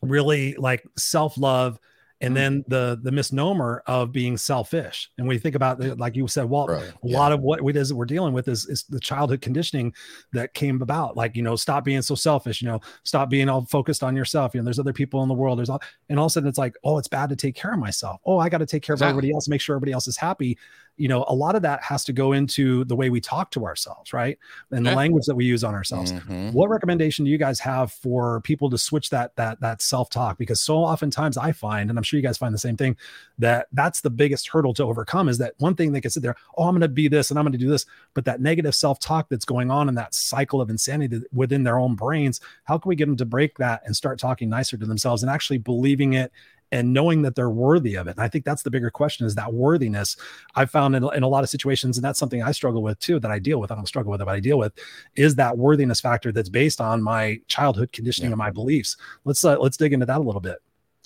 S1: really like self love and mm-hmm. then the the misnomer of being selfish and when you think about it like you said Walt right. a yeah. lot of what it is that we're dealing with is, is the childhood conditioning that came about like you know stop being so selfish you know stop being all focused on yourself you know there's other people in the world there's all and all of a sudden it's like oh it's bad to take care of myself oh i got to take care of exactly. everybody else make sure everybody else is happy you know a lot of that has to go into the way we talk to ourselves right? And the language that we use on ourselves. Mm-hmm. what recommendation do you guys have for people to switch that that that self-talk? Because so oftentimes i find and i'm sure you guys find the same thing that that's the biggest hurdle to overcome is that one thing they can sit there oh i'm going to be this and i'm going to do this. But that negative self-talk that's going on in that cycle of insanity within their own brains how can we get them to break that and start talking nicer to themselves and actually believing it and knowing that they're worthy of it. And I think that's the bigger question is that worthiness. I've found in, in a lot of situations, and that's something I struggle with too, that I deal with. I don't struggle with it, but I deal with is that worthiness factor that's based on my childhood conditioning yeah. and my beliefs. Let's uh, let's dig into that a little bit.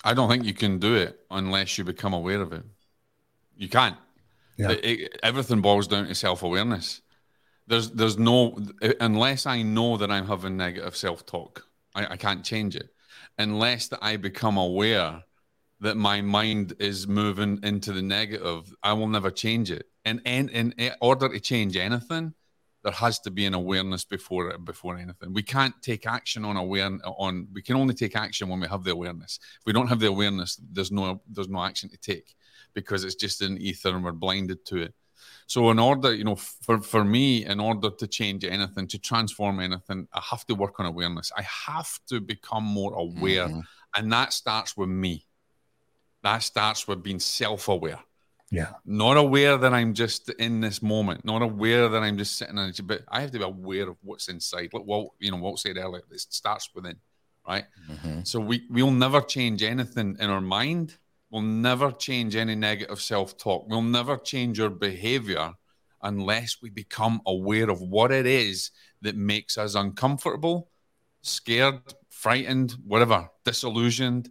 S2: I don't think you can do it unless you become aware of it. You can't. Yeah. It, it, everything boils down to self awareness. There's there's no unless I know that I'm having negative self talk, I, I can't change it. Unless that I become aware that my mind is moving into the negative, I will never change it. And, and in order to change anything, there has to be an awareness before before anything. We can't take action on awareness. On we can only take action when we have the awareness. If we don't have the awareness, there's no there's no action to take because it's just in ether and we're blinded to it. So in order, you know, for, for me, in order to change anything, to transform anything, I have to work on awareness. I have to become more aware. Mm-hmm. And that starts with me that starts with being self-aware.
S1: Yeah.
S2: Not aware that I'm just in this moment, not aware that I'm just sitting in it, but I have to be aware of what's inside. Like Walt, you know, Walt said earlier, it starts within, right? Mm-hmm. So we we'll never change anything in our mind We'll never change any negative self talk. We'll never change our behavior unless we become aware of what it is that makes us uncomfortable, scared, frightened, whatever, disillusioned,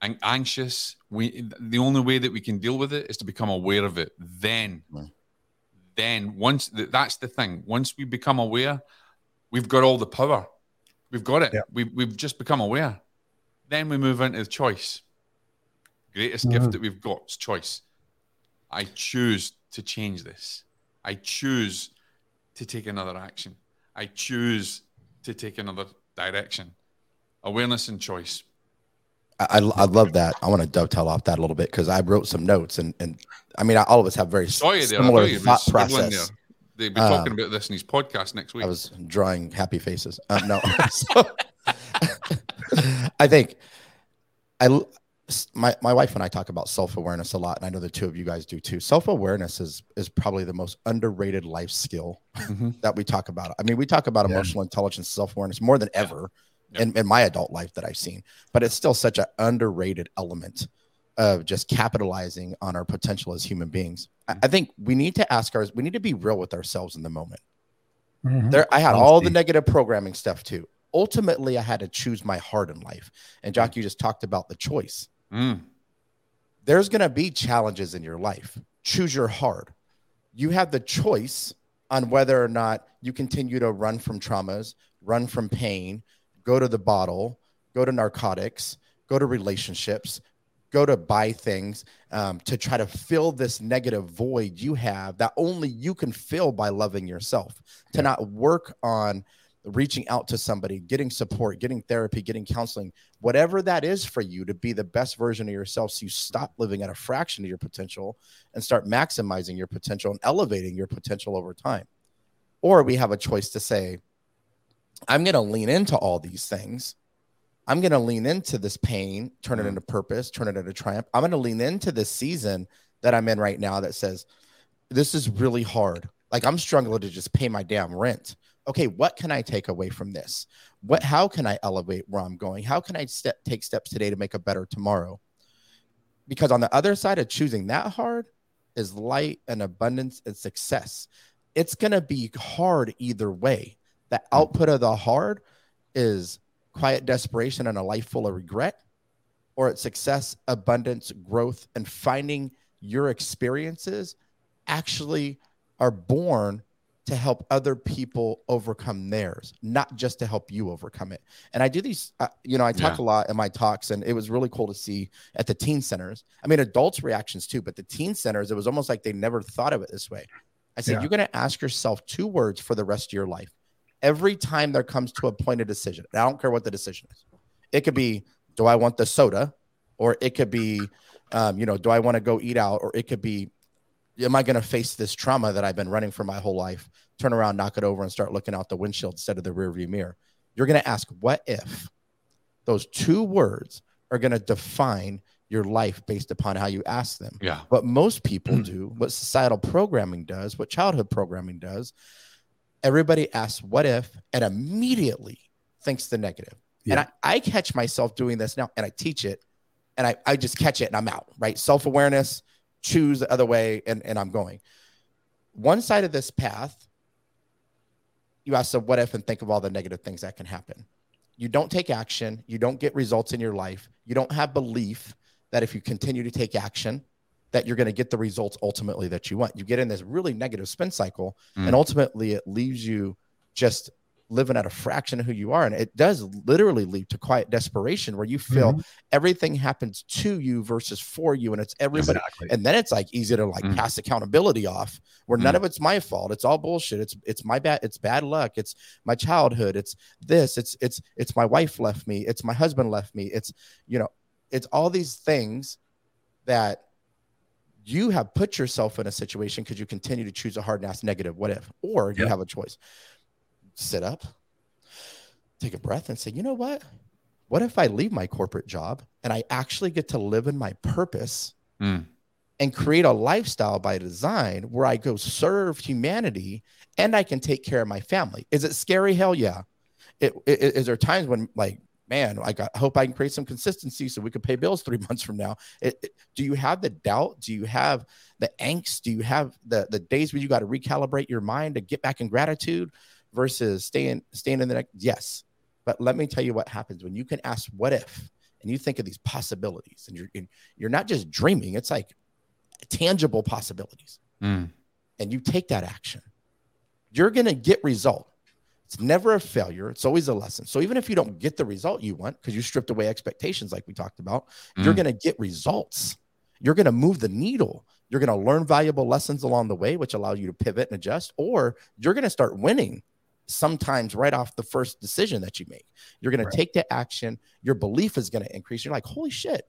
S2: and anxious. We the only way that we can deal with it is to become aware of it. Then, then once that's the thing. Once we become aware, we've got all the power. We've got it.
S1: Yeah.
S2: We've we've just become aware. Then we move into the choice. Greatest
S1: Mhm.
S2: gift that we've got is choice. I choose to change this. I choose to take another action. I choose to take another direction. Awareness and choice.
S3: I, I I love that. I want to dovetail off that a little bit because I wrote some notes and and I mean all of us have very
S2: Saw you
S3: similar
S2: thought
S3: thought process.
S2: They'll be
S3: Um,
S2: talking about this in his podcast next week.
S3: I was drawing happy faces. Uh, no, So, I think I my my wife and I talk about self awareness a lot, and I know the two of you guys do too. Self awareness is is probably the most underrated life skill
S2: Mhm.
S3: that we talk about. I mean, we talk about
S1: Yeah.
S3: emotional intelligence, self awareness more than ever
S2: Yeah.
S3: in, in my adult life that I've seen, but it's still such an underrated element of just capitalizing on our potential as human beings. I, I think we need to ask ours, we need to be real with ourselves in the moment.
S1: Mhm.
S3: There, I had all the negative programming stuff too. Ultimately, I had to choose my heart in life. And Jock, you just talked about the choice.
S2: Mm.
S3: There's going to be challenges in your life. Choose your heart. You have the choice on whether or not you continue to run from traumas, run from pain, go to the bottle, go to narcotics, go to relationships, go to buy things um, to try to fill this negative void you have that only you can fill by loving yourself. To not work on reaching out to somebody, getting support, getting therapy, getting counseling, whatever that is for you to be the best version of yourself so you stop living at a fraction of your potential and start maximizing your potential and elevating your potential over time. Or we have a choice to say, I'm going to lean into all these things. I'm going to lean into this pain, turn it
S2: Mhm.
S3: into purpose, turn it into triumph. I'm going to lean into this season that I'm in right now that says, this is really hard. Like I'm struggling to just pay my damn rent. Okay, what can I take away from this? What how can I elevate where I'm going? How can I step take steps today to make a better tomorrow? Because on the other side of choosing that hard is light and abundance and success. It's going to be hard either way. The output of the hard is quiet desperation and a life full of regret, or it's success, abundance, growth, and finding your experiences actually are born to help other people overcome theirs, not just to help you overcome it. And I do these, uh, you know, I talk
S2: Yeah.
S3: a lot in my talks, and it was really cool to see at the teen centers. I mean, adults' reactions too, but the teen centers, it was almost like they never thought of it this way. I said,
S1: Yeah.
S3: you're going to ask yourself two words for the rest of your life. Every time there comes to a point of decision, and I don't care what the decision is. It could be, do I want the soda? Or it could be, um, you know, do I want to go eat out? Or it could be, am I going to face this trauma that I've been running for my whole life? Turn around, knock it over, and start looking out the windshield instead of the rearview mirror. You're going to ask, what if? Those two words are going to define your life based upon how you ask them.
S2: Yeah.
S3: What most people do, what societal programming does, what childhood programming does, everybody asks, what if, and immediately thinks the negative. And I, I catch myself doing this now and I teach it and I, I just catch it and I'm out, right? Self awareness, choose the other way, and, and I'm going. One side of this path, you ask the what if and think of all the negative things that can happen. You don't take action, you don't get results in your life, you don't have belief that if you continue to take action, that you're going to get the results ultimately that you want. You get in this really negative spin cycle,
S2: Mm.
S3: and ultimately it leaves you just living at a fraction of who you are. And it does literally lead to quiet desperation where you feel
S1: Mhm.
S3: everything happens to you versus for you. And it's everybody.
S1: Exactly.
S3: And then it's like easy to like
S2: Mm.
S3: pass accountability off where none
S2: Mm.
S3: of it's my fault. It's all bullshit. It's it's my bad, it's bad luck. It's my childhood. It's this. It's it's it's my wife left me. It's my husband left me. It's you know, it's all these things that you have put yourself in a situation because you continue to choose a hard ass negative what if, or you
S1: Yeah.
S3: have a choice. Sit up, take a breath, and say, you know what? What if I leave my corporate job and I actually get to live in my purpose
S2: Mm.
S3: and create a lifestyle by design where I go serve humanity and I can take care of my family? Is it scary? Hell yeah. It, it- is there times when like man, like I hope I can create some consistency so we could pay bills three months from now. It, it, do you have the doubt? Do you have the angst? Do you have the the days where you got to recalibrate your mind to get back in gratitude versus staying staying in the next? Yes, but let me tell you what happens when you can ask what if and you think of these possibilities and you're you're not just dreaming. It's like tangible possibilities,
S2: Mm.
S3: and you take that action. You're gonna get result. It's never a failure. It's always a lesson. So even if you don't get the result you want, because you stripped away expectations, like we talked about, you're
S2: Mm.
S3: going to get results. You're going to move the needle. You're going to learn valuable lessons along the way, which allow you to pivot and adjust, or you're going to start winning sometimes right off the first decision that you make. You're going
S1: Right.
S3: to take the action. Your belief is going to increase. You're like, holy shit.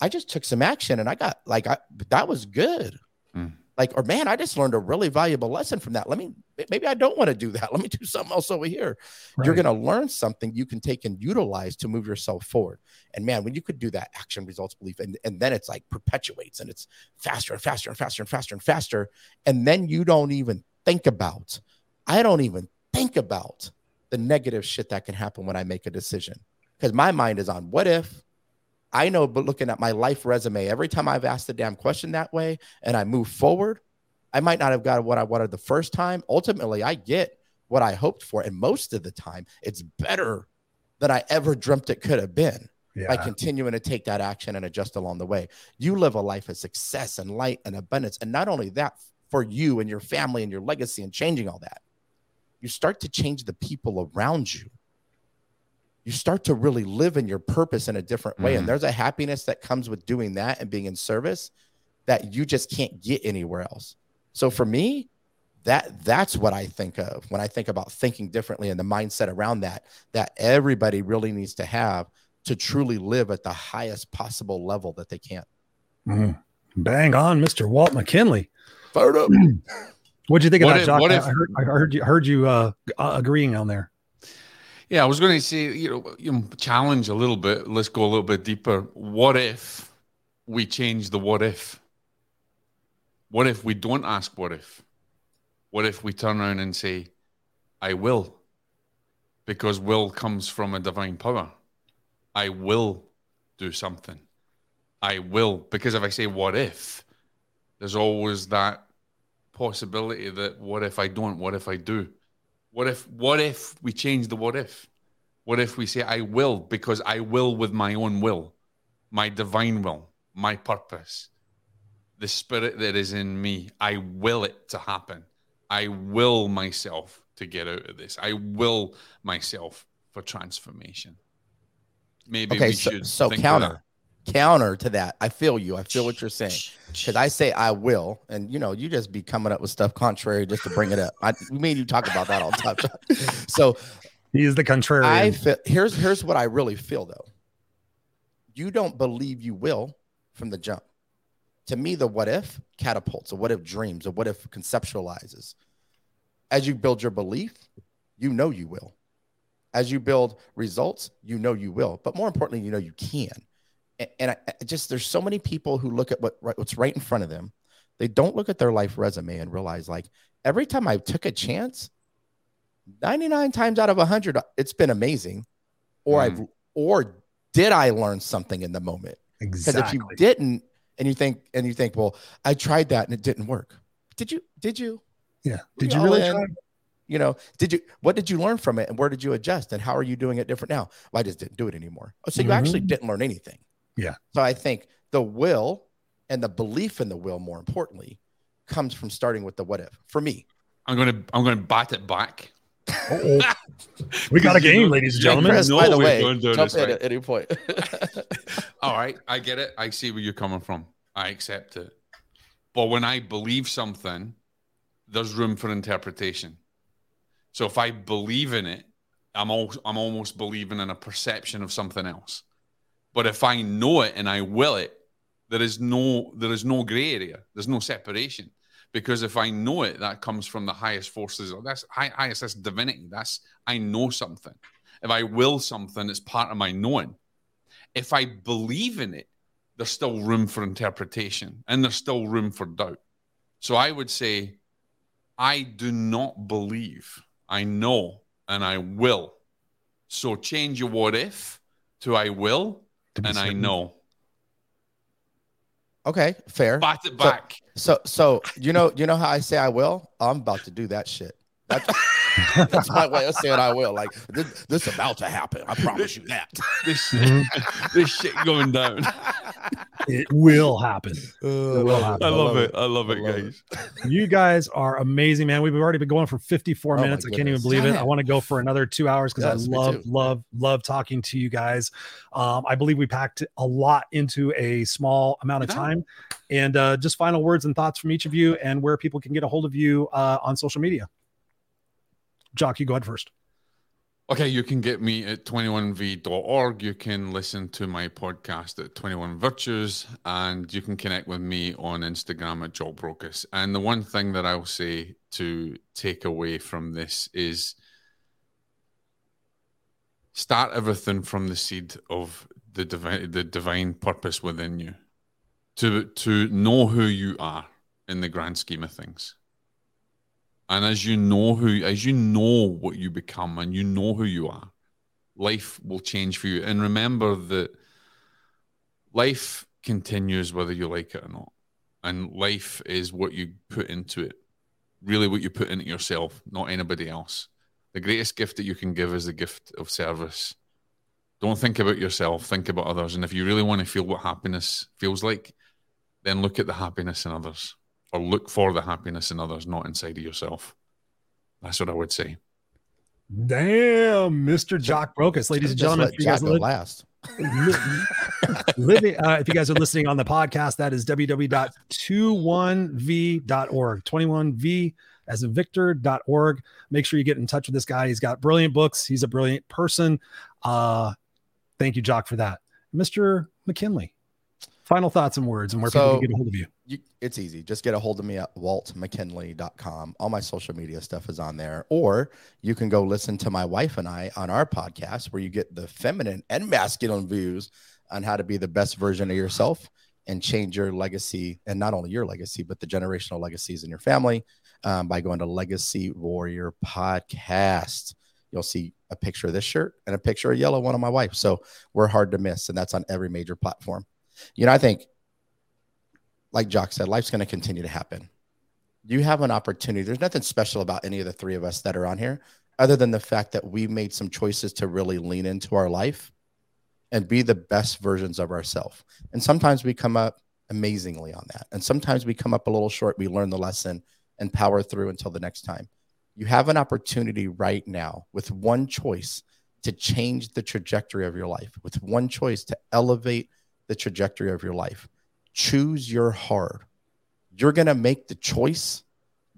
S3: I just took some action and I got like, I, that was good.
S2: Mm.
S3: Like, or man, I just learned a really valuable lesson from that. Let me, maybe I don't want to do that. Let me do something else over here you're going to learn something you can take and utilize to move yourself forward. And man, when you could do that action results belief, and, and then it's like perpetuates and it's faster and faster and faster and faster and faster. And then you don't even think about, I don't even think about the negative shit that can happen when I make a decision. Because my mind is on what if I know, but looking at my life resume, every time I've asked the damn question that way and I move forward, I might not have got what I wanted the first time. Ultimately, I get what I hoped for. And most of the time, it's better than I ever dreamt it could have been by continuing to take that action and adjust along the way. You live a life of success and light and abundance. And not only that, for you and your family and your legacy and changing all that, you start to change the people around you. You start to really live in your purpose in a different way.
S2: Mhm.
S3: And there's a happiness that comes with doing that and being in service that you just can't get anywhere else. So for me, that that's what I think of when I think about thinking differently and the mindset around that that everybody really needs to have to truly live at the highest possible level that they can.
S1: Mhm. Bang on, Mr. Walt McKinley.
S3: Fired up.
S1: What'd you think
S2: What
S1: of that,
S2: if-
S1: Jock?
S2: what
S1: I-
S2: if-
S1: I, heard, I heard you heard you uh, agreeing on there.
S2: Yeah, I was going to say, you know, you challenge a little bit. Let's go a little bit deeper. What if we change the what if? What if we don't ask what if? What if we turn around and say, I will? Because will comes from a divine power. I will do something. I will. Because if I say what if, there's always that possibility that what if I don't? What if I do? What if what if we change the what if? What if we say I will because I will with my own will, my divine will, my purpose, the spirit that is in me. I will it to happen. I will myself to get out of this. I will myself for transformation. Maybe
S3: Okay,
S2: we
S3: so,
S2: should
S3: so counter counter to that. I feel you. I feel what you're saying. Because I say I will, and you know, you just be coming up with stuff contrary just to bring it up. I we made you talk about that all the time. So
S1: He is the contrarian.
S3: I feel here's here's what I really feel though. You don't believe you will from the jump. To me, the what if catapults, or what if dreams, or what if conceptualizes. As you build your belief, you know you will. As you build results, you know you will. But more importantly, you know you can. And I, I just there's so many people who look at what right- what's right in front of them. They don't look at their life resume and realize like every time I took a chance, 99 times out of 100 it's been amazing. Or mm-hmm. i've or did i learn something in the moment? Because
S1: exactly.
S3: if you didn't and you think and you think well i tried that and it didn't work. Did you did you?
S1: Yeah. Did you
S3: all
S1: really try?
S3: you know did you what did you learn from it and where did you adjust and how are you doing it different now? Well, i just didn't do it anymore. Oh, so you mm-hmm.
S1: actually
S3: didn't learn anything
S1: Yeah.
S3: so i think the will and the belief in the will more importantly comes from starting with the what if for me
S2: I'm gonna I'm gonna bat it back.
S1: We got a game,
S2: know-
S1: ladies and gentlemen.
S3: Chris, by the way jump
S2: this
S3: in
S2: way.
S3: at any point
S2: All right, I get it. I see where you're coming from. I accept it. But when I believe something, there's room for interpretation. So if I believe in it, I'm al- I'm almost believing in a perception of something else. But if I know it and I will it, there is no there is no gray area. There's no separation. Because if I know it, that comes from the highest forces. Oh, that's high, highest. That's divinity. That's I know something. If I will something, it's part of my knowing if I believe in it, there's still room for interpretation and there's still room for doubt. So I would say, I do not believe, I know, and I will So change your what if to I will, and I know.
S3: Okay, fair.
S2: Bat it
S3: So-
S2: back.
S3: So, so you know, you know how I say I will. I'm about to do that shit. That's, that's my way of saying I will. Like this, this about to happen. I promise you that.
S2: this, this shit going down.
S1: It will happen.
S3: Uh,
S1: will happen.
S2: I love it. I love it,
S3: I love it.
S2: guys.
S1: You guys are amazing, man. We've already been going for 54
S3: Oh
S1: minutes. I can't even
S3: goodness.
S1: believe it. I want to go for another two hours because
S3: Yes,
S1: I love, love, love talking to you guys. Um, I believe we packed a lot into a small amount of
S2: Yeah.
S1: time. And uh, just final words and thoughts from each of you and where people can get a hold of you uh, on social media. Jock, you go ahead first.
S2: Okay, you can get me at 21v.org. You can listen to my podcast at 21 Virtues, and you can connect with me on Instagram at Joel Brocas. And the one thing that I'll say to take away from this is start everything from the seed of the divine, the divine purpose within you. To to know who you are in the grand scheme of things. And as you know who, as you know what you become and you know who you are, life will change for you. And remember that life continues whether you like it or not. And life is what you put into it, really what you put into yourself, not anybody else. The greatest gift that you can give is the gift of service. Don't think about yourself, think about others. And if you really want to feel what happiness feels like, then look at the happiness in others or look for the happiness in others, not inside of yourself. That's what I would say.
S1: Damn, Mr. Jock Brocas, ladies and gentlemen. If you guys
S3: Jack go
S1: li-
S3: last.
S1: living, uh, if you guys are listening on the podcast, that is www.21v.org. 21v as in Victor.org. Make sure you get in touch with this guy. He's got brilliant books. He's a brilliant person. Uh, thank you, Jock, for that. Mr. McKinley, final thoughts and words and where people
S3: So-
S1: can get a hold of you.
S3: You, it's easy. Just get a hold of me at waltmckinley.com. All my social media stuff is on there. Or you can go listen to my wife and I on our podcast where you get the feminine and masculine views on how to be the best version of yourself and change your legacy and not only your legacy, but the generational legacies in your family um, by going to Legacy Warrior Podcast. You'll see a picture of this shirt and a picture of yellow one of my wife. So we're hard to miss, and that's on every major platform. You know, I think like Jock said, life's going to continue to happen. You have an opportunity. There's nothing special about any of the three of us that are on here, other than the fact that we made some choices to really lean into our life and be the best versions of ourselves. And sometimes we come up amazingly on that. And sometimes we come up a little short. We learn the lesson and power through until the next time. You have an opportunity right now with one choice to change the trajectory of your life, with one choice to elevate the trajectory of your life choose your hard. You're going to make the choice.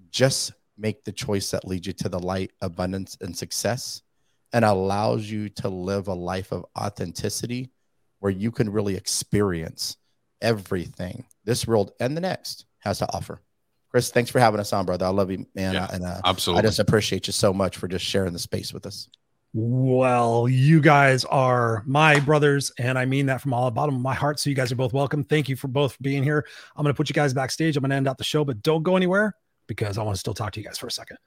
S3: Just make the choice that leads you to the light, abundance, and success and allows you to live a life of authenticity where you can really experience everything this world and the next has to offer. Chris, thanks for having us on, brother. I love you, man.
S2: Yeah,
S3: and uh,
S2: Absolutely.
S3: I just appreciate you so much for just sharing the space with us.
S1: Well, you guys are my brothers, and I mean that from all the bottom of my heart. So you guys are both welcome. Thank you for both being here. I'm to put you guys backstage. I'm to end out the show, but don't go anywhere because I want to still talk to you guys for a second.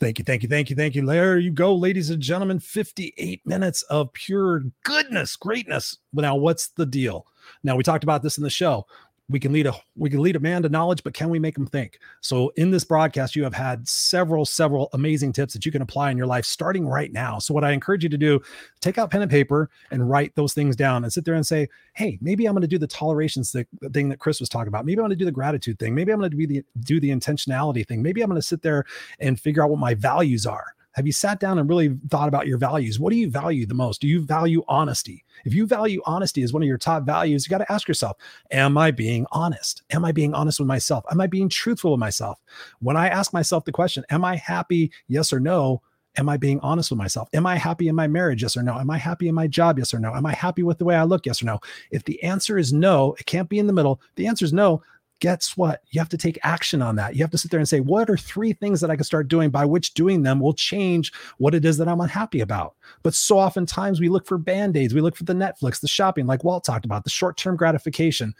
S1: Thank you, thank you, thank you, thank you. There you go, ladies and gentlemen. 58 minutes of pure goodness, greatness. Now, what's the deal? Now we talked about this in the show. We can lead a we can lead a man to knowledge, but can we make him think? So in this broadcast, you have had several, several amazing tips that you can apply in your life starting right now. So what I encourage you to do, take out pen and paper and write those things down and sit there and say, hey, maybe I'm going to do the tolerations thing, that Chris was talking about. Maybe I'm going to do the gratitude thing. Maybe I'm going to do the intentionality thing. Maybe I'm going to sit there and figure out what my values are. Have you sat down and really thought about your values? What do you value the most? Do you value honesty? If you value honesty as one of your top values, you got to ask yourself, am I being honest? Am I being honest with myself? Am I being truthful with myself? When I ask myself the question, am I happy? Yes or no? Am I being honest with myself? Am I happy in my marriage? Yes or no? Am I happy in my job? Yes or no? Am I happy with the way I look? Yes or no? If the answer is no, it can't be in the middle. The answer is no guess what? You have to take action on that. You have to sit there and say, what are three things that I can start doing by which doing them will change what it is that I'm unhappy about? But so oftentimes we look for band aids, we look for the Netflix, the shopping, like Walt talked about, the short term gratification.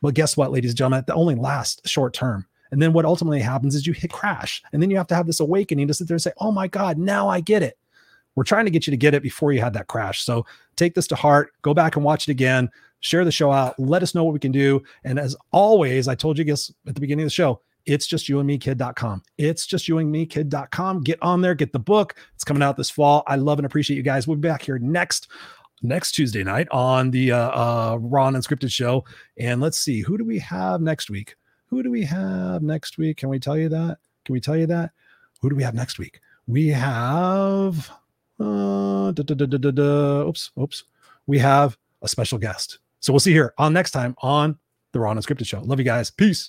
S1: But guess what, ladies and gentlemen? That only lasts short term. And then what ultimately happens is you hit crash. And then you have to have this awakening to sit there and say, oh my God, now I get it. we're trying to get you to get it before you had that crash. So take this to heart. Go back and watch it again. Share the show out. Let us know what we can do. And as always, I told you guys at the beginning of the show, it's just you and me kid.com. It's just you and me kid.com. Get on there, get the book. It's coming out this fall. I love and appreciate you guys. We'll be back here next next Tuesday night on the uh, uh, and Unscripted show. And let's see, who do we have next week? Who do we have next week? Can we tell you that? Can we tell you that? Who do we have next week? We have, uh, da, da, da, oops, oops. We have a special guest. So we'll see here on next time on the Raw Unscripted show. Love you guys. Peace.